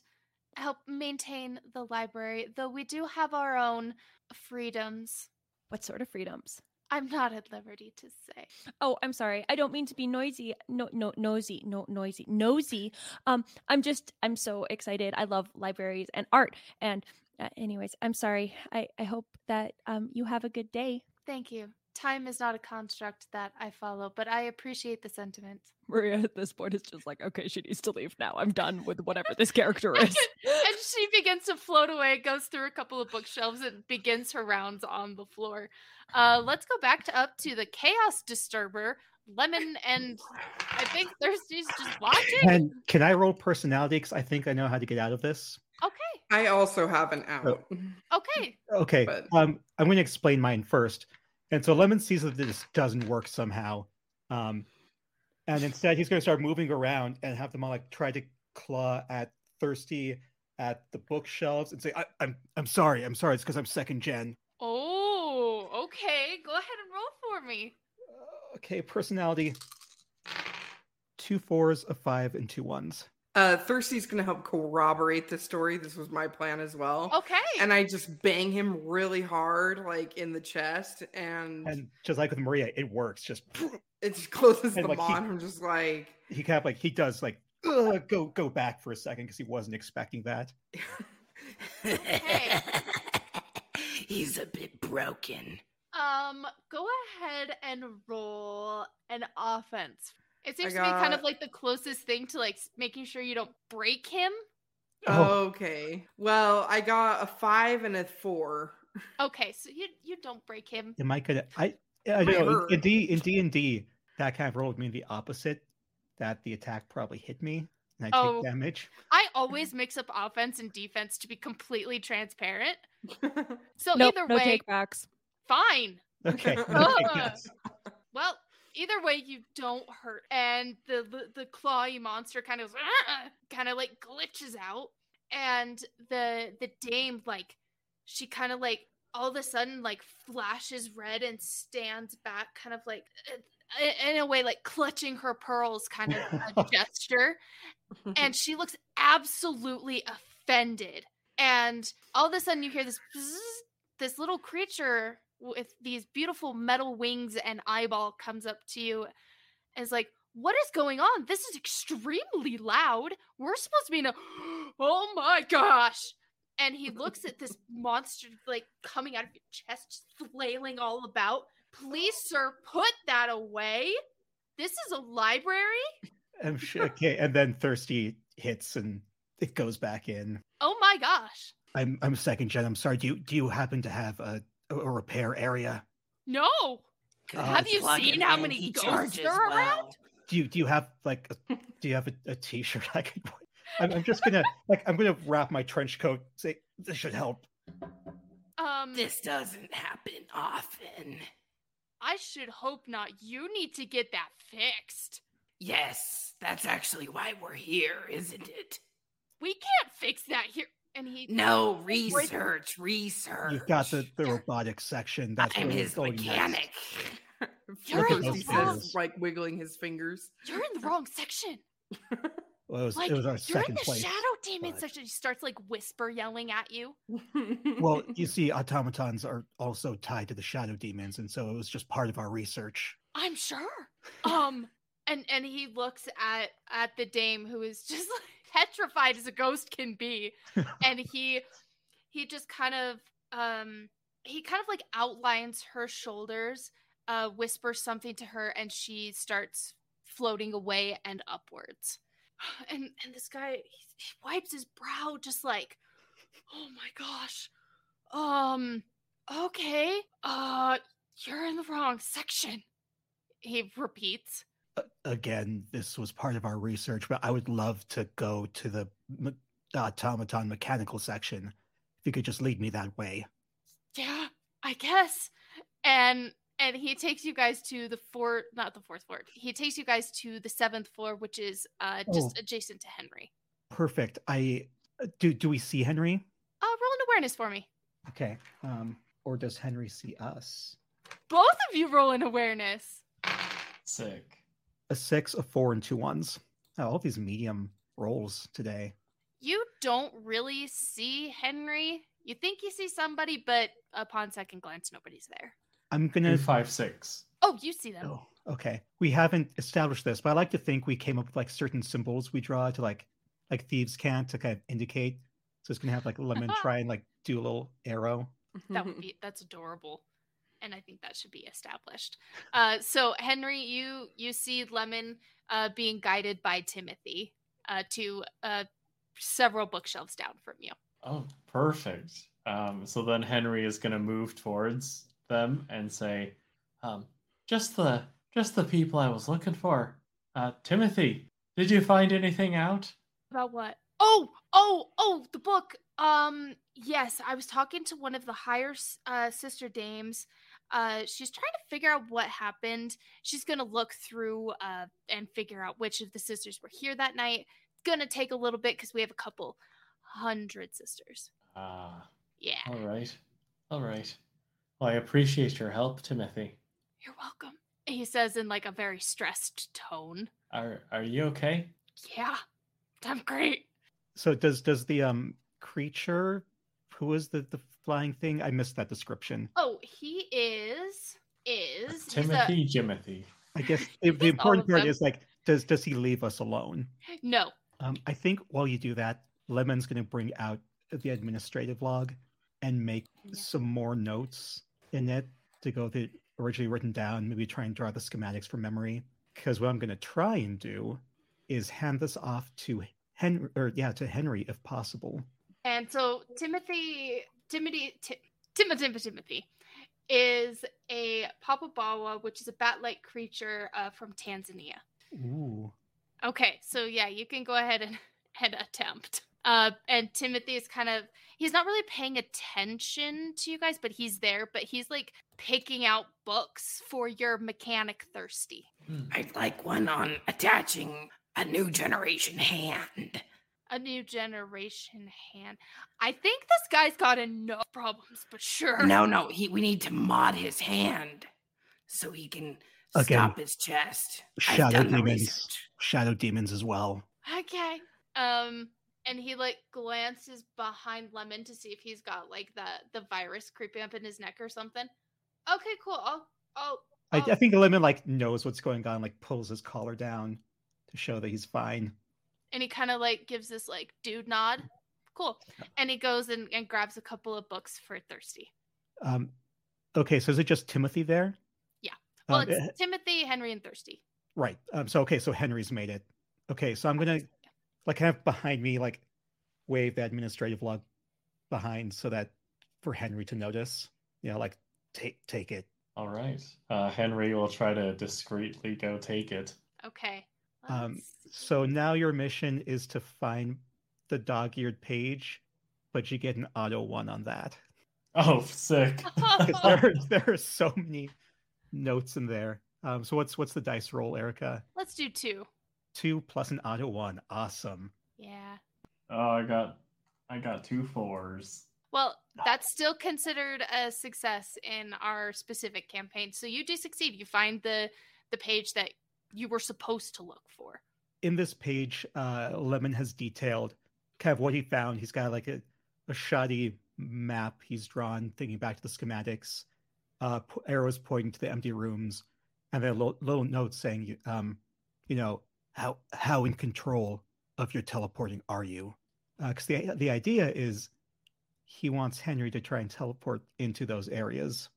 help maintain the library, though we do have our own freedoms. What sort of freedoms? I'm not at liberty to say. Oh, I'm sorry. I don't mean to be noisy. No, no, nosy, no, noisy, nosy. Um, I'm just, I'm so excited. I love libraries and art. And, uh, anyways, I'm sorry. I, I hope that um you have a good day. Thank you. Time is not a construct that I follow, but I appreciate the sentiment. Marija at this point is just like, okay, she needs to leave now. I'm done with whatever this character is. and she begins to float away, goes through a couple of bookshelves, and begins her rounds on the floor. Uh, let's go back to up to the chaos disturber, Lemon, and I think Thirsty's just watching. And can I roll personality? Because I think I know how to get out of this. Okay, I also have an out. okay. Okay. But- Um, I'm going to explain mine first. And so Lemon sees that this doesn't work somehow. Um, and instead he's going to start moving around and have them all like try to claw at Thirsty at the bookshelves and say, I, "I'm I'm sorry, I'm sorry. It's because I'm second gen." Oh, okay. Go ahead and roll for me. Uh, Okay, personality. Two fours, a five, and two ones. Uh, Thirsty's gonna help corroborate the story. This was my plan as well. Okay. And I just bang him really hard, like in the chest, and, And just like with Marija, it works. Just it just closes and, the like, he- mon. I'm just like, he kind of like he does like "Ugh," go go back for a second because he wasn't expecting that. Okay. He's a bit broken. Um, go ahead and roll an offense. It seems to be kind of like the closest thing to like making sure you don't break him. Oh. okay. Well, I got a five and a four Okay, so you you don't break him. Am I gonna? I I know. hurt. In D in D and D, that kind of role would mean the opposite. That the attack probably hit me and I Oh. take damage. I always mix up offense and defense to be completely transparent. So nope, either no way, take backs. fine. Okay. Ugh. yes. Well, either way, you don't hurt, and the the, the clawy monster kind of kind of like glitches out, and the the dame like she kind of like all of a sudden like flashes red and stands back, kind of like uh, in a way like clutching her pearls, kind of a gesture, and she looks absolutely offended. And all of a sudden, you hear this this little creature with these beautiful metal wings and eyeball comes up to you and is like, What is going on? This is extremely loud. We're supposed to be in a, oh my gosh. And he looks at this monster like coming out of your chest, flailing all about. Please, sir, put that away. This is a library. I'm sure. Okay, and then thirsty hits and it goes back in. Oh my gosh. I'm I'm second gen. I'm sorry. Do you do you happen to have a a repair area? No. Could Have you seen how many he ghosts charges are well. around? Do you do you have like a, do you have a, a t-shirt I could? wear? I'm, I'm just gonna like I'm gonna wrap my trench coat. Say this should help. Um, This doesn't happen often. I should hope not. You need to get that fixed. Yes, that's actually why we're here, isn't it? We can't fix that here. And he No, research, research. You've got the the robotics section. That's I'm where we're his going next. mechanic. You're in Thirsty the says, wrong- like wiggling his fingers. You're in the wrong section. Well, it was Like it was our you're in second the place. shadow demon but- section. He starts like whisper yelling at you. Well, you see, automatons are also tied to the shadow demons, and so it was just part of our research. I'm sure. Um, and and he looks at at the dame who is just like petrified as a ghost can be, and he he just kind of um he kind of like outlines her shoulders, uh, whispers something to her, and she starts floating away and upwards. And and this guy he, he wipes his brow, just like, oh my gosh, um, okay, uh, you're in the wrong section he repeats. Again, this was part of our research, but I would love to go to the automaton mechanical section. If you could just lead me that way. Yeah, I guess. And and he takes you guys to the fourth, not the fourth floor. He takes you guys to the seventh floor, which is uh just Oh. adjacent to Henry. Perfect. I uh, do. Do we see Henry? Uh, roll an awareness for me. Okay. Um, or does Henry see us? Both of you roll an awareness. Sick. A six, a four, and two ones. Oh, all these medium rolls today. You don't really see Henry. You think you see somebody, but upon second glance, nobody's there. I'm gonna. five. Oh, you see them. Oh, okay. We haven't established this, but I like to think we came up with like certain symbols we draw to like like thieves can't to kind of indicate. So it's gonna have like lemon try and like do a little arrow. that would be that's adorable and i think that should be established uh so henry you you see lemon uh being guided by timothy uh to uh several bookshelves down from you Oh, perfect. Um, so then Henry is gonna move towards them and say, um, "Just the just the people I was looking for. Uh, Timothy, did you find anything out?" about what? Oh oh oh the book. Um yes i was talking to one of the higher uh sister dames. Uh she's trying to figure out what happened. She's gonna look through uh and figure out which of the sisters were here that night. It's gonna take a little bit because we have a couple hundred sisters. Ah, yeah. All right, all right. Well, I appreciate your help, Timothy. you're welcome he says in like a very stressed tone Are Are you okay? yeah i'm great So does does the um creature who is the the flying thing? I missed that description. oh he is is he's a- Timothy, Jimothy. I guess the, the important part them. is like does does he leave us alone? no Um, I think while you do that, Lemon's going to bring out the administrative log and make Yeah. some more notes in it to go to originally written down. Maybe try and draw the schematics from memory. Because what I'm going to try and do is hand this off to Henry, or yeah, to Henry if possible. And so Timothy, Timothy, Ti- Timothy, Timothy is a Popobawa, which is a bat-like creature uh, from Tanzania. Ooh. Okay, so yeah, you can go ahead and, and attempt. Uh, and Timothy is kind of he's not really paying attention to you guys, but he's there. But he's like picking out books for your mechanic thirsty. Hmm. I'd like one on attaching a new generation hand. A new generation hand. I think this guy's got enough problems, but sure. No, no, he we need to mod his hand so he can Again, stop his chest. I've Shadow done demons. research. Shadow demons as well. Okay. Um, and he like glances behind Lemon to see if he's got like the the virus creeping up in his neck or something. Okay, cool. I'll I'll. I, I'll- I think Lemon like knows what's going on, like pulls his collar down to show that he's fine. and he kind of like gives this like dude nod. Cool. And he goes and, and grabs a couple of books for Thirsty. Um, okay, so is it just Timothy there? Yeah. Well, Um, it's Timothy, Henry, and Thirsty. Right. Um, so okay, so Henry's made it. Okay, so I'm gonna like kind of behind me, like wave the administrative log behind so that for Henry to notice. You know, like take take it. All right. Uh, Henry will try to discreetly go take it. Okay. Um, let's see. so now your mission is to find the dog-eared page, but you get an auto one on that. Oh, sick! there, there are so many notes in there. Um, so what's what's the dice roll, Erika? Let's do two. Two plus an auto one. Awesome. Yeah. Oh, I got, I got two fours. Well, that's still considered a success in our specific campaign. So you do succeed. You find the the page that you were supposed to look for. in this page, uh, Lemon has detailed kind of what he found. He's got like a, a shoddy map he's drawn, thinking back to the schematics, uh, p- arrows pointing to the empty rooms, and then a little, little note saying, um, you know, how how in control of your teleporting are you? Because the the idea is he wants Henry to try and teleport into those areas.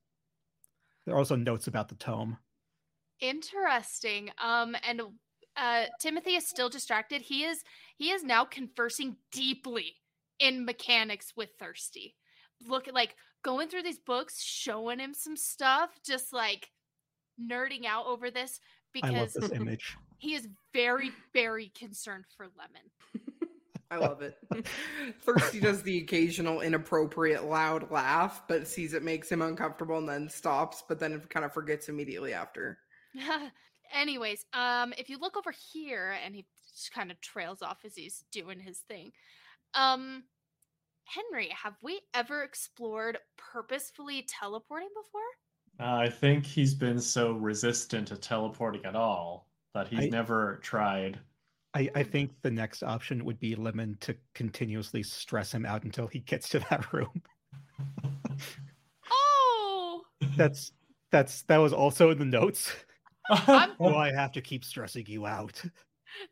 There are also notes about the tome. Interesting. Um, and uh, Timothy is still distracted. He is he is now conversing deeply in mechanics with Thirsty. Look at like going through these books, showing him some stuff, just like nerding out over this I love because this image. He is very very concerned for Lemon. I love it. Thirsty does the occasional inappropriate loud laugh, but sees it makes him uncomfortable and then stops, but then kind of forgets immediately after. Anyways, um, if you look over here, and he just kind of trails off as he's doing his thing. Um, Henry, have we ever explored purposefully teleporting before? Uh, I think he's been so resistant to teleporting at all that he's I- never tried. I, I think the next option would be Lemon to continuously stress him out until he gets to that room. Oh, That's that's that was also in the notes. I'm- Do I have to keep stressing you out?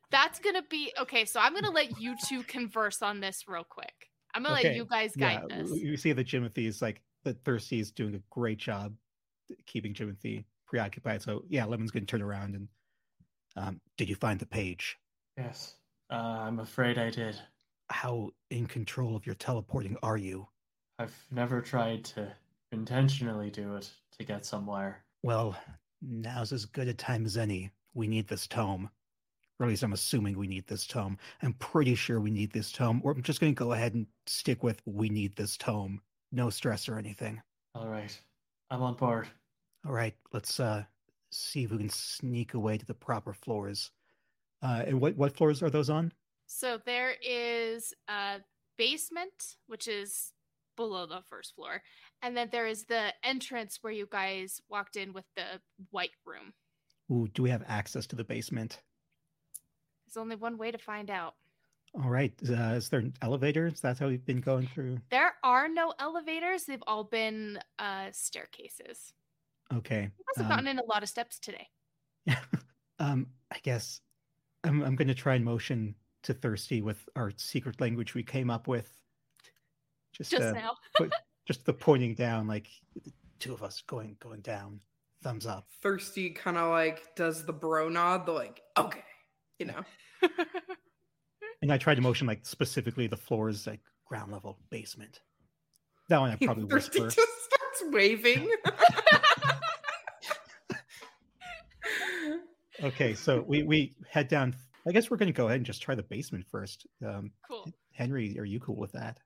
that's gonna be okay. So I'm gonna let you two converse on this real quick. I'm gonna let you guys Yeah, guide this. you see that Jimothy is like that Thirsty is doing a great job keeping Jimothy preoccupied. So yeah, Lemon's gonna turn around and um, did you find the page? yes, uh, I'm afraid I did. How in control of your teleporting are you? I've never tried to intentionally do it to get somewhere. Well, now's as good a time as any. We need this tome. Or at least I'm assuming we need this tome. I'm pretty sure we need this tome. Or I'm just going to go ahead and stick with we need this tome. No stress or anything. All right, I'm on board. All right, let's uh see if we can sneak away to the proper floors. Uh, and what what floors are those on? So there is a basement, which is below the first floor, and then there is the entrance where you guys walked in with the white room. Ooh, do we have access to the basement? There's only one way to find out. All right, uh, is there an elevator? Is that how we've been going through? There are no elevators. They've all been uh, staircases. Okay. You guys have um, gotten in a lot of steps today. Yeah. um, I guess I'm I'm going to try and motion to Thirsty with our secret language we came up with. Just, Just uh, now. just the pointing down, like the two of us going going down. Thumbs up. Thirsty kind of like does the bro nod, the like, okay, you know. And I tried to motion like specifically the floors, like ground level basement. That one I probably Thirsty whisper. just starts waving. Okay, so we we head down. I guess we're going to go ahead and just try the basement first. Um, Cool. Henry, are you cool with that?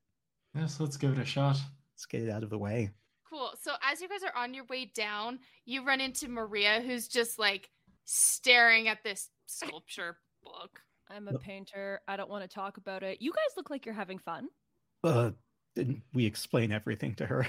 Yes, let's give it a shot. Let's get it out of the way. Cool. So as you guys are on your way down, you run into Marija, who's just like staring at this sculpture book. I'm a painter. I don't want to talk about it. You guys look like you're having fun. Uh, didn't we explain everything to her?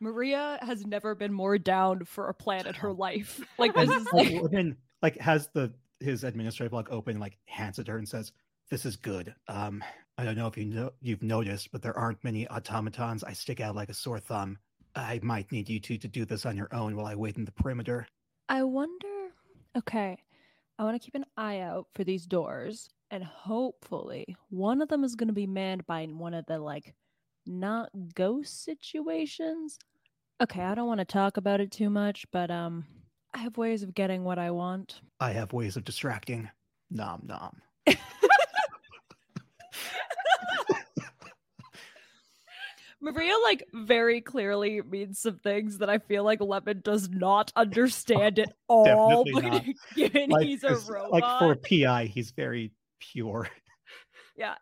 Marija has never been more down for a plan in her life. Like this is like, like, Levin, like has the his administrative log open, like hands it to her and says, "This is good. Um, I don't know if you know you've noticed, but there aren't many automatons. I stick out like a sore thumb. I might need you two to do this on your own while I wait in the perimeter." I wonder. Okay, I want to keep an eye out for these doors, and hopefully, one of them is going to be manned by one of the like not ghost situations. Okay, I don't want to talk about it too much, but um, I have ways of getting what I want. I have ways of distracting. Nom nom. Marija like very clearly means some things that I feel like Lemon does not understand at all. Definitely not. given Like, he's a robot, like for PI, he's very pure. yeah,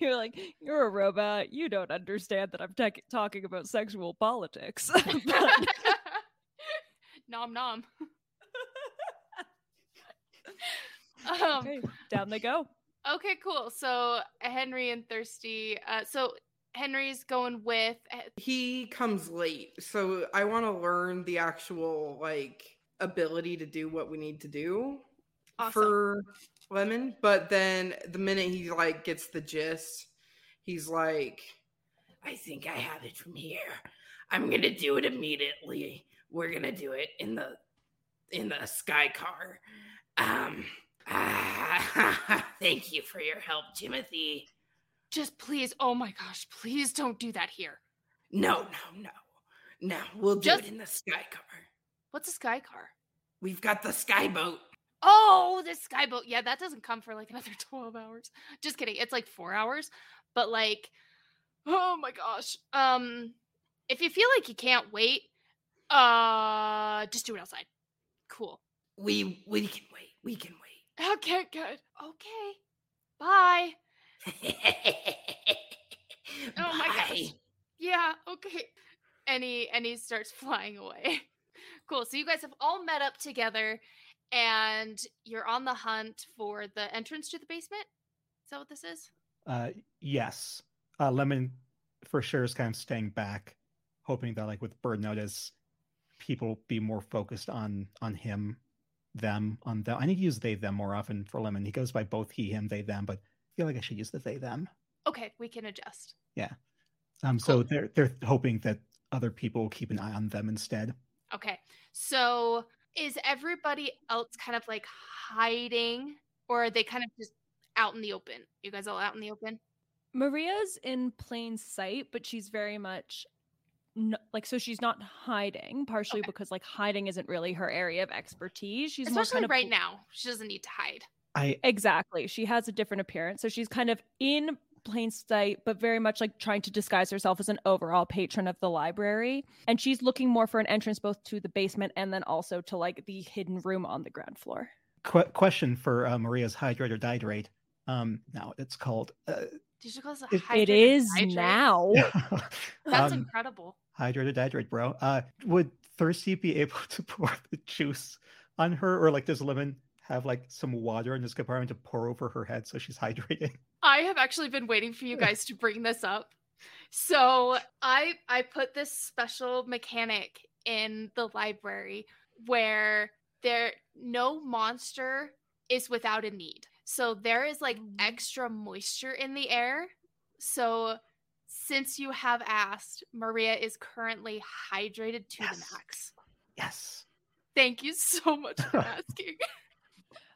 you're like you're a robot. You don't understand that I'm tec- talking about sexual politics. But- nom nom. um, okay, down they go. okay, cool. So Henry and Thirsty. Uh, so Henry's going with. eh, he comes late, so I want to learn the actual like ability to do what we need to do Awesome. for Lemon. But then the minute he like gets the gist, he's like, I think I have it from here. I'm gonna do it immediately. We're gonna do it in the in the sky car. Um ah, thank you for your help, Timothy. Just please. Oh my gosh! Please don't do that here. No, no, no. No, we'll do Just- it in the sky car. What's a sky car? We've got the sky boat. Oh, the sky boat. Yeah, that doesn't come for like another 12 hours. Just kidding. It's like 4 hours. But like oh my gosh. Um if you feel like you can't wait, uh just do it outside. Cool. We we can wait. We can wait. Okay, good. Okay. Bye. Oh my gosh. Bye. Yeah, okay. And he and he starts flying away. cool. So you guys have all met up together and you're on the hunt for the entrance to the basement? Is that what this is? Uh, yes. Uh, Lemon for sure is kind of staying back, hoping that like with Bird Notice, people be more focused on on him, them, on them. I need to use they them more often for Lemon. He goes by both he, him, they, them, but I feel like I should use the they them. Okay, we can adjust. Yeah. Um, so they're they're hoping that other people will keep an eye on them instead. Okay. So is everybody else kind of like hiding or are they kind of just out in the open? You guys all out in the open? Marija's in plain sight, but she's very much n- like so she's not hiding, partially Okay. because like hiding isn't really her area of expertise. She's more Especially kind of right now. She doesn't need to hide. I Exactly. She has a different appearance. So she's kind of in plain sight, but very much like trying to disguise herself as an overall patron of the library. And she's looking more for an entrance both to the basement and then also to like the hidden room on the ground floor. que- question for uh, Marija's hydrate or dihydrate. Um, now it's called uh, Did you call It- It hydrated hydrate? now. That's um, incredible. Hydrate or bro. Uh, would Thirsty be able to pour the juice on her, or like does Lemon have like some water in this compartment to pour over her head so she's hydrating? I have actually been waiting for you guys to bring this up. So I I put this special mechanic in the library where there no monster is without a need. So there is like Mm. extra moisture in the air. So since you have asked, Marija is currently hydrated to the max. Yes. Thank you so much for asking.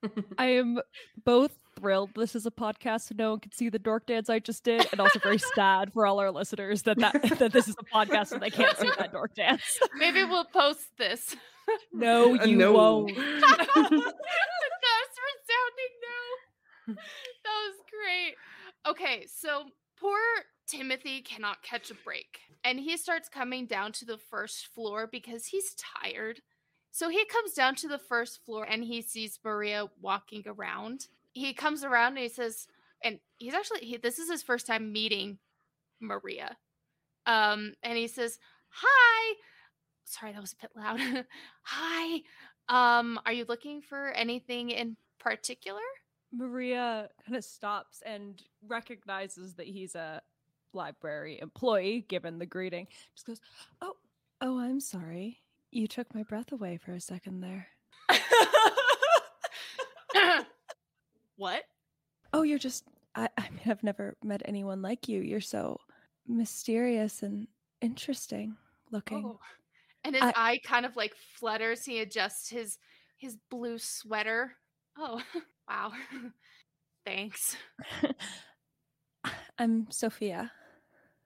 I am both thrilled this is a podcast so no one can see the dork dance I just did, and also very sad for all our listeners that that, that this is a podcast and they can't see that dork dance. Maybe we'll post this. No, Uh, you no. won't. That's resounding no. That was great. Okay, so poor Timothy cannot catch a break. And he starts coming down to the first floor because he's tired. So he comes down to the first floor and he sees Marija walking around. He comes around and he says, and he's actually, he, this is his first time meeting Marija. Um, and he says, Hi. Sorry, that was a bit loud. Hi. Um, are you looking for anything in particular? Marija kind of stops and recognizes that he's a library employee, given the greeting. Just goes, "Oh, oh, I'm sorry. You took my breath away for a second there. what? Oh, you're just. I, I mean, I've never met anyone like you. You're so mysterious and interesting looking. Oh. And his I- eye kind of like flutters. He adjusts his his blue sweater. Oh, wow. Thanks. I'm Sophia.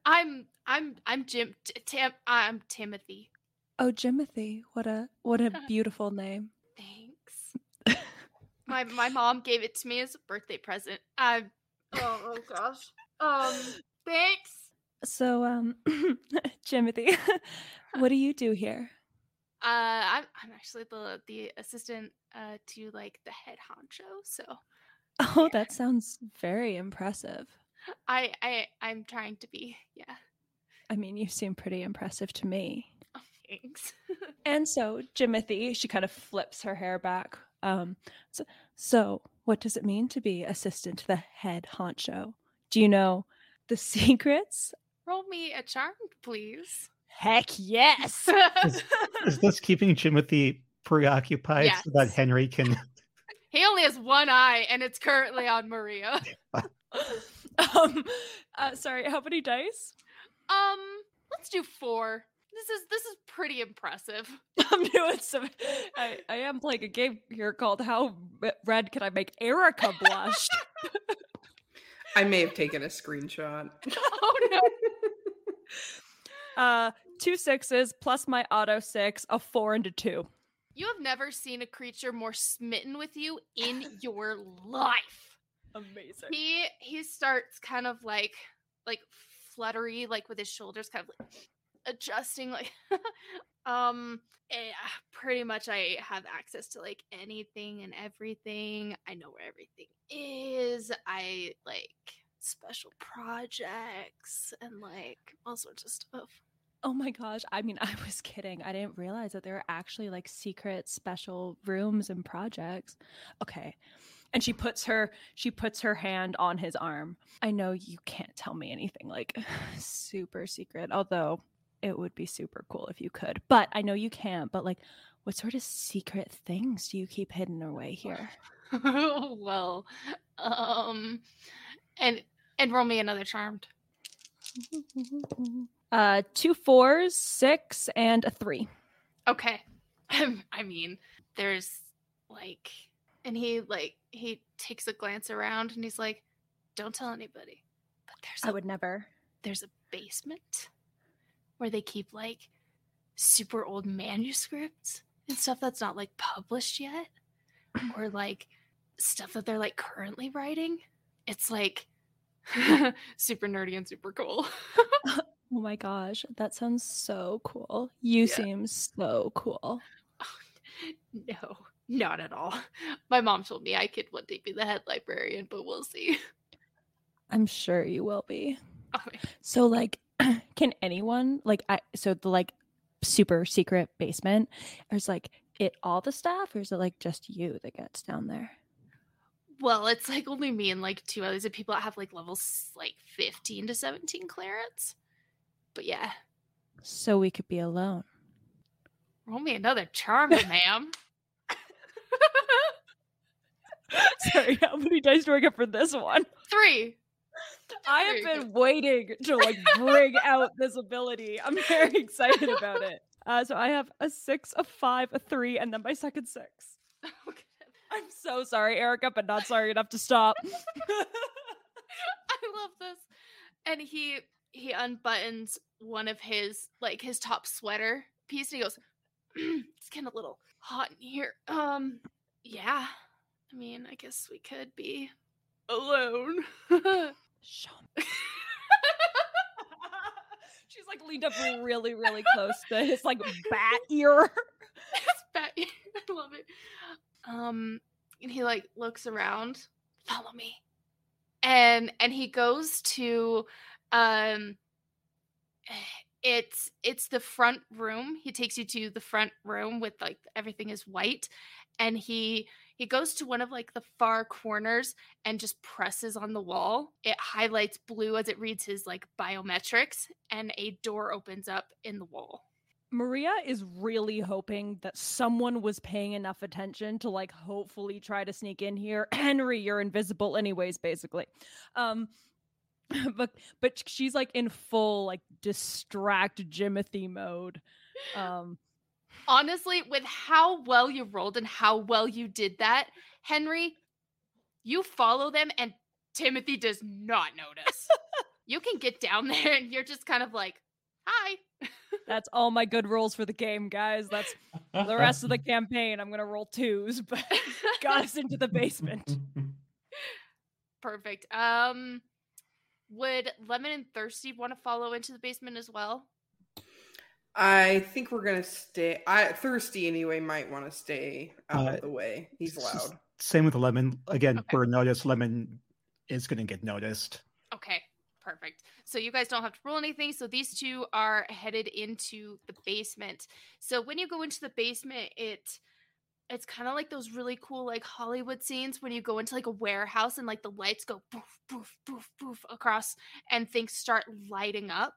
I'm I'm I'm Jim T- Tim I'm Timothy. Oh, Jimothy. What a what a beautiful name. Thanks. my my mom gave it to me as a birthday present. I oh, oh gosh. Um thanks. So, um, Jimothy, what do you do here? Uh I'm I'm actually the the assistant uh to like the head honcho. So Oh, that sounds very impressive. I I I'm trying to be. Yeah. I mean, you seem pretty impressive to me. Oh, thanks. And so, Jimothy, she kind of flips her hair back. Um, so, so, what does it mean to be assistant to the head honcho? Do you know the secrets? Roll me a charm, please. Heck yes. Is this keeping Timothy preoccupied so that Henry can? He only has one eye, and it's currently on Marija. um, uh, sorry, how many dice? Um, let's do four. This is this is pretty impressive. I'm doing some. I, I am playing a game here called How Red Can I Make Erika Blush? I may have taken a screenshot. Oh no! uh, two sixes plus my auto six, a four and a two. You have never seen a creature more smitten with you in your life. Amazing. He he starts kind of like like fluttery, like with his shoulders kind of like adjusting, like um. eh, pretty much, I have access to like anything and everything. I know where everything is. I like special projects and like all sorts of stuff. Oh my gosh. I mean, I was kidding. I didn't realize that there are actually like secret special rooms and projects. Okay. And she puts her she puts her hand on his arm. I know you can't tell me anything like super secret, although it would be super cool if you could. But I know you can't. But like what sort of secret things do you keep hidden away here? well, um, and and roll me another charmed. Uh two fours, six, and a three. Okay, I mean, there's like, and he like he takes a glance around and he's like, "Don't tell anybody." But there's I a would never. there's a basement where they keep like super old manuscripts and stuff that's not like published yet or like stuff that they're like currently writing it's like super nerdy and super cool Oh my gosh, that sounds so cool. You Yeah. seem so cool. no not at all my mom told me i could one day be the head librarian but we'll see I'm sure you will be. Okay. So like can anyone like I so the like super secret basement is like it all the staff or is it like just you that gets down there? well it's like only me and like two others of people that have like levels like 15 to 17 clearance but yeah So we could be alone. roll me another charm ma'am Sorry, how many dice do I get for this one? three I have been waiting to like bring out this ability. I'm very excited about it. Uh, so I have a six, a five, a three, and then my second six. Okay. I'm so sorry, Erika, but not sorry enough to stop. I love this. And he he unbuttons one of his like his top sweater piece and he goes, It's getting a little hot in here. Um yeah. I mean, I guess we could be alone. Show me. She's like leaned up really, really close to his like bat ear. It's bad. I love it. Um, and he like looks around. Follow me, and and he goes to, um, it's it's the front room. He takes you to the front room with like everything is white, and he he goes to one of like the far corners and just presses on the wall. It highlights blue as it reads his like biometrics, and a door opens up in the wall. Marija is really hoping that someone was paying enough attention to like hopefully try to sneak in here. Henry, you're invisible anyways, basically. Um but but she's like in full like distract Jimothy mode. Um honestly, with how well you rolled and how well you did that, Henry, you follow them and Jimothy does not notice. you can get down there and you're just kind of like, hi. that's all my good rolls for the game, guys. That's the rest of the campaign. I'm gonna roll twos, but got us into the basement. Perfect. Um would Lemon and Thirsty want to follow into the basement as well? I think we're gonna stay. I thirsty anyway might want to stay out Uh, of the way. He's s- s- loud. Same with lemon. Again, Okay. we're noticed. Lemon is going to get noticed. Okay, perfect. So you guys don't have to roll anything. So these two are headed into the basement. So when you go into the basement, it it's kind of like those really cool like Hollywood scenes when you go into like a warehouse and like the lights go poof poof poof poof across and things start lighting up.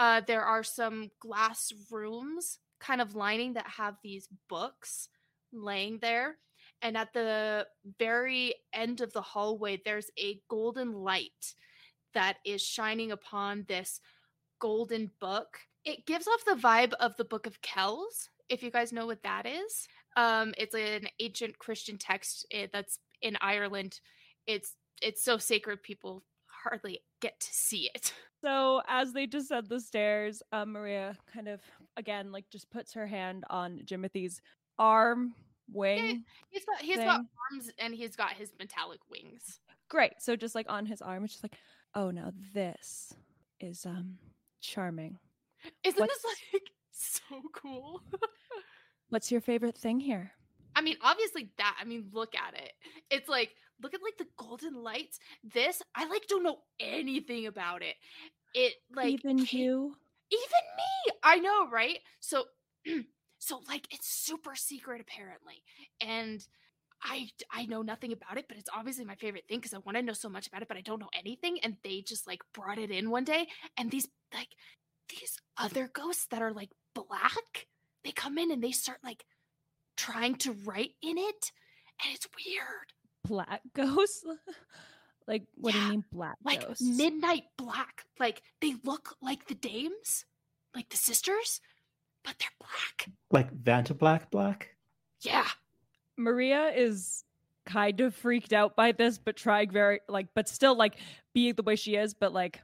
Uh, there are some glass rooms kind of lining that have these books laying there. And at the very end of the hallway, there's a golden light that is shining upon this golden book. It gives off the vibe of the Book of Kells, if you guys know what that is. Um, it's an ancient Christian text eh, that's in Ireland. It's it's so sacred people hardly get to see it. So as they descend the stairs, uh, Marija kind of again like just puts her hand on Jimothy's arm wing. He's got he's got arms and he's got his metallic wings. Great. So just like on his arm, it's just like, oh, now this is um charming. Isn't What's- this like so cool? What's your favorite thing here? I mean, obviously that. I mean, look at it. It's like look at like the golden lights. This I like don't know anything about it. It like Even you? even me. I know, right? So so like it's super secret apparently. And I I know nothing about it, but it's obviously my favorite thing because I want to know so much about it, but I don't know anything. And they just like brought it in one day, and these like these other ghosts that are like black, they come in and they start like trying to write in it, and it's weird, Black ghosts? like, what do you mean black like ghosts? midnight black. Like they look like the dames, like the sisters, but they're black. Like Vanta Black Black. Yeah. Marija is kind of freaked out by this, but trying very like, but still like being the way she is, but like,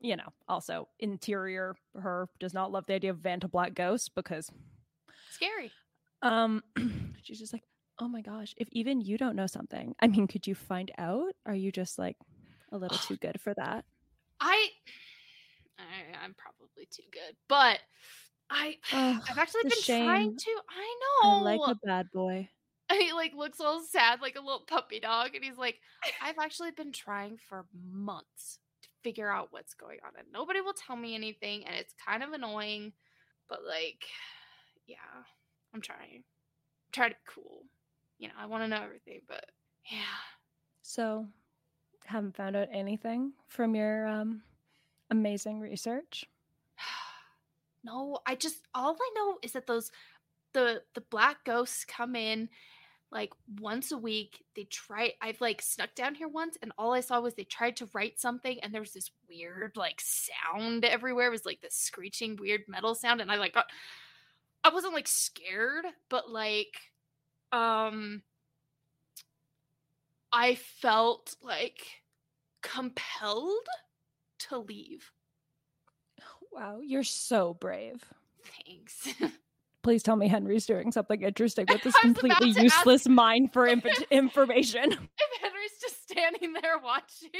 you know, also interior her does not love the idea of Vanta Black ghosts because Scary. um she's just like, oh my gosh, if even you don't know something, I mean, could you find out? Are you just like a little too good for that? I, I I'm probably too good, but I I've actually been a trying to. I know. I like a bad boy. He like looks all sad, like a little puppy dog, and he's like, "I've actually been trying for months to figure out what's going on, and nobody will tell me anything, and it's kind of annoying, but like, yeah, I'm trying. I'm trying to be cool. You know, I want to know everything, but yeah, So, haven't found out anything from your um amazing research? no, I just all I know is that those the the black ghosts come in like once a week. They try I've like snuck down here once and all I saw was they tried to write something and there was this weird like sound everywhere. It was like this screeching weird metal sound and I like got I wasn't like scared, but like um I felt like compelled to leave. Wow, you're so brave. Thanks. Please tell me Henry's doing something interesting with this I was about completely to ask- useless mine for inf- information. if Henry's just standing there watching.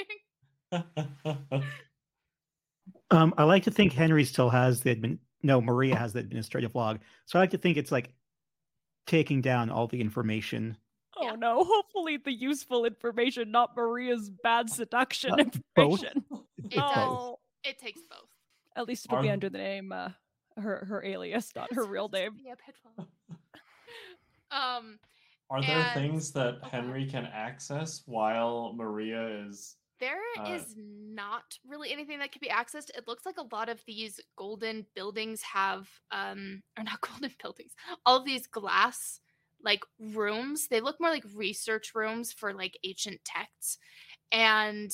Um, I like to think Henry still has the admin. No, Marija has the administrative log. So I like to think it's like taking down all the information. Oh Yeah. no, hopefully the useful information, not Marija's bad seduction Uh, both? information. It does. Oh, It takes both. at least it'll be under the name, uh, her her alias, not her real name. Yeah, Pitfall. um, Are there And- things that. Henry can access while Marija is? There is Uh, not really anything that can be accessed. It looks like a lot of these golden buildings have, um, or not golden buildings, all of these glass like rooms. They look more like research rooms for like ancient texts. And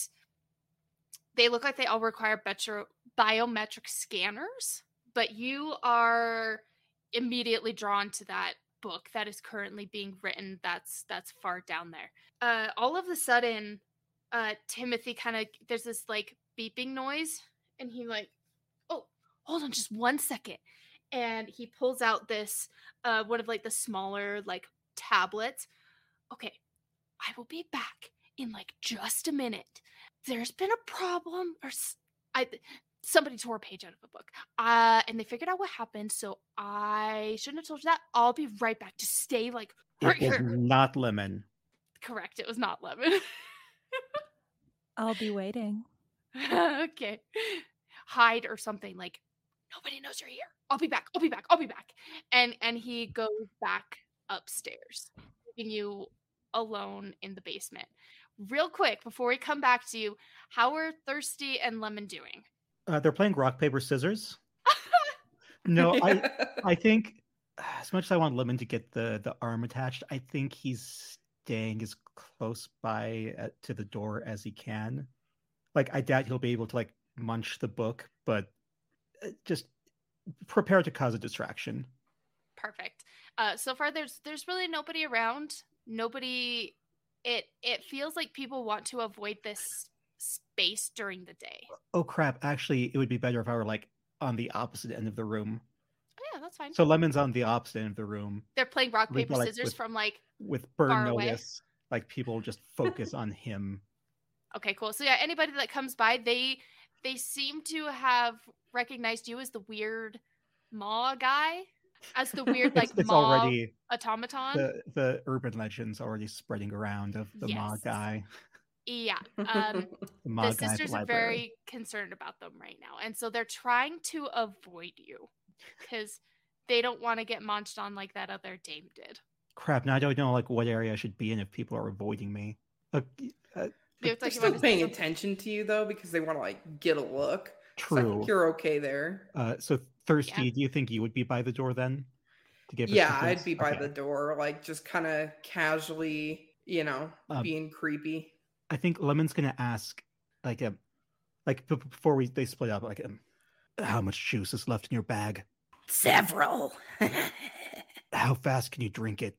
they look like they all require betro- biometric scanners, but you are immediately drawn to that book that is currently being written that's that's far down there. Uh all of a sudden uh Jimothy kind of there's this like beeping noise and he like oh hold on just one second and he pulls out this uh one of like the smaller like tablets. Okay I will be back in like just a minute. There's been a problem or s- I somebody tore a page out of a book uh and they figured out what happened so I shouldn't have told you that. I'll be right back. Just stay like right It was here. not lemon. correct it was not lemon I'll be waiting. okay. Hide or something like nobody knows you're here. I'll be back. I'll be back. I'll be back. And and he goes back upstairs, leaving you alone in the basement. Real quick before we come back to you, how are Thirsty and Lemon doing? Uh, they're playing rock paper scissors. No, I I think as much as I want Lemon to get the the arm attached, I think he's staying as close by uh, to the door as he can. Like I doubt he'll be able to like munch the book, but uh, just prepare to cause a distraction. Perfect. Uh so far there's there's really nobody around. Nobody it it feels like people want to avoid this space during the day. Oh crap! Actually, it would be better if I were like on the opposite end of the room. Oh, yeah, that's fine. So Lemon's on the opposite end of the room They're playing rock paper like, scissors with- from like with burn notice. Like people just focus on him. Okay, cool. So yeah, anybody that comes by, they they seem to have recognized you as the weird maw guy, as the weird like it's, it's maw already automaton. the the urban legends already spreading around of the Ma Yes. guy. Yeah. Um, The the sisters are very concerned about them right now, and so they're trying to avoid you because they don't want to get munched on like that other dame did. Crap. Now I don't know like what area I should be in if people are avoiding me. Uh, uh, They were They're still about paying attention to you though because they want to like get a look. So I true. think you're okay there. Uh, so thirsty. Do you think you would be by the door then? To give Yeah. I'd be by Okay. the door, like just kind of casually, you know, Um, being creepy. I think Lemon's gonna ask, like, um, like b- before we they split up, like, um, how much juice is left in your bag? Several. How fast can you drink it?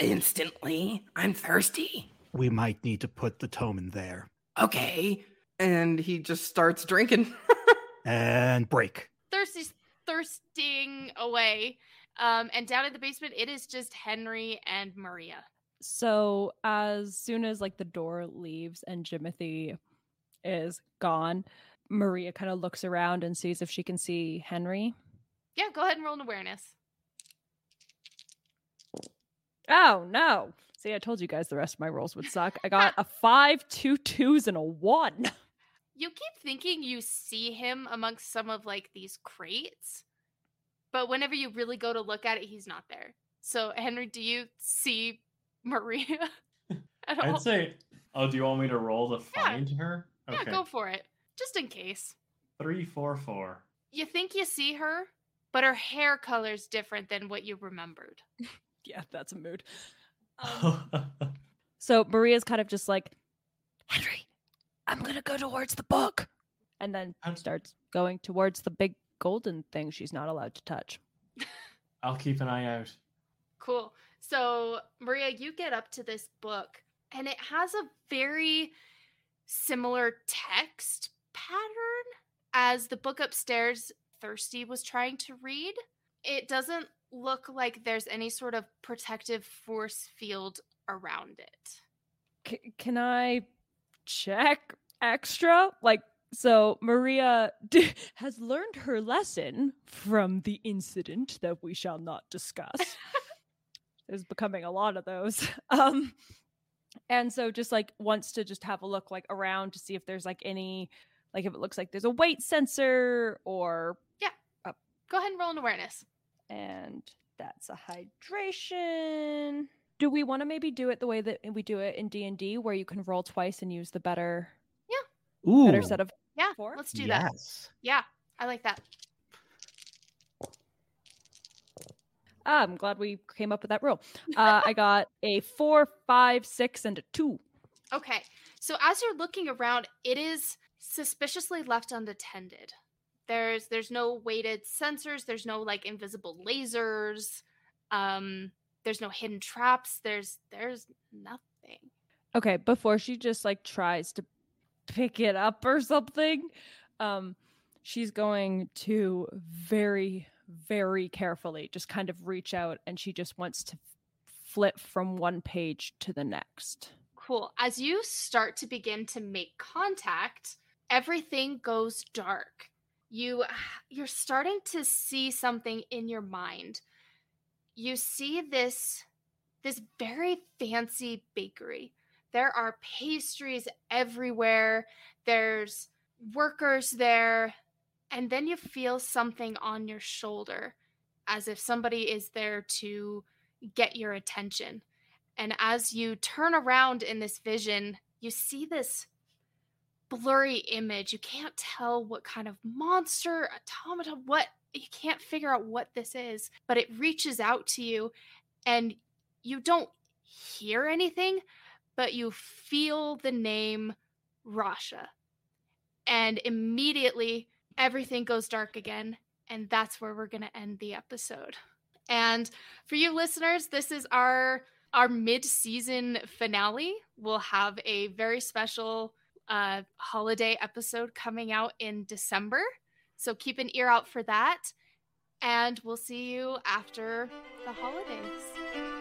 Instantly. I'm thirsty. We might need to put the tome in there Okay. And he just starts drinking. and break. Thirsty's thirsting away. Um, and down in the basement, it is just Henry and Marija. So as soon as like the door leaves and Jimothy is gone, Marija kind of looks around and sees if she can see Henry. Yeah, go ahead and roll an awareness. Oh no. See, I told you guys the rest of my rolls would suck. I got a five, two twos, and a one. You keep thinking you see him amongst some of like these crates, but whenever you really go to look at it, he's not there. So, Henry, do you see Marija at all? I'd say. Oh, do you want me to roll to Yeah. find her? yeah, go for it, just in case. Three, four, four. You think you see her, but her hair color's different than what you remembered. yeah, that's a mood. Um, so Marija's kind of just like, Henry, I'm gonna go towards the book, and then I'm- starts going towards the big golden thing she's not allowed to touch. I'll keep an eye out. Cool. So, Marija, you get up to this book, and it has a very similar text pattern as the book upstairs Thirsty was trying to read. It doesn't look like there's any sort of protective force field around it. C- can I check extra? Like, So Marija d- has learned her lesson from the incident that we shall not discuss. There's becoming a lot of those. Um and so just like wants to just have a look like around to see if there's like any like if it looks like there's a weight sensor or yeah. Go ahead and roll an awareness. And that's a hydration. Do we want to maybe do it the way that we do it in D&D where you can roll twice and use the better Ooh, better set of Yeah, Four? let's do that. yes. Yeah, I like that. Ah, I'm glad we came up with that rule. Uh, I got a four, five, six, and a two. Okay. So as you're looking around, it is suspiciously left unattended. There's there's no weighted sensors, there's no like invisible lasers. Um there's no hidden traps. There's there's nothing. Okay, before she just like tries to pick it up or something, um, she's going to very, very carefully just kind of reach out and she just wants to flip from one page to the next. Cool. As you start to begin to make contact, everything goes dark. You you're starting to see something in your mind. You see this this very fancy bakery. There are pastries everywhere. There's workers there. And then you feel something on your shoulder as if somebody is there to get your attention. And as you turn around in this vision, you see this blurry image. You can't tell what kind of monster, automata, what you can't figure out what this is, but it reaches out to you and you don't hear anything, but you feel the name Rasha. And immediately everything goes dark again. And that's where we're going to end the episode. And for you listeners, this is our our mid-season finale. We'll have a very special uh, holiday episode coming out in December. So keep an ear out for that. And we'll see you after the holidays.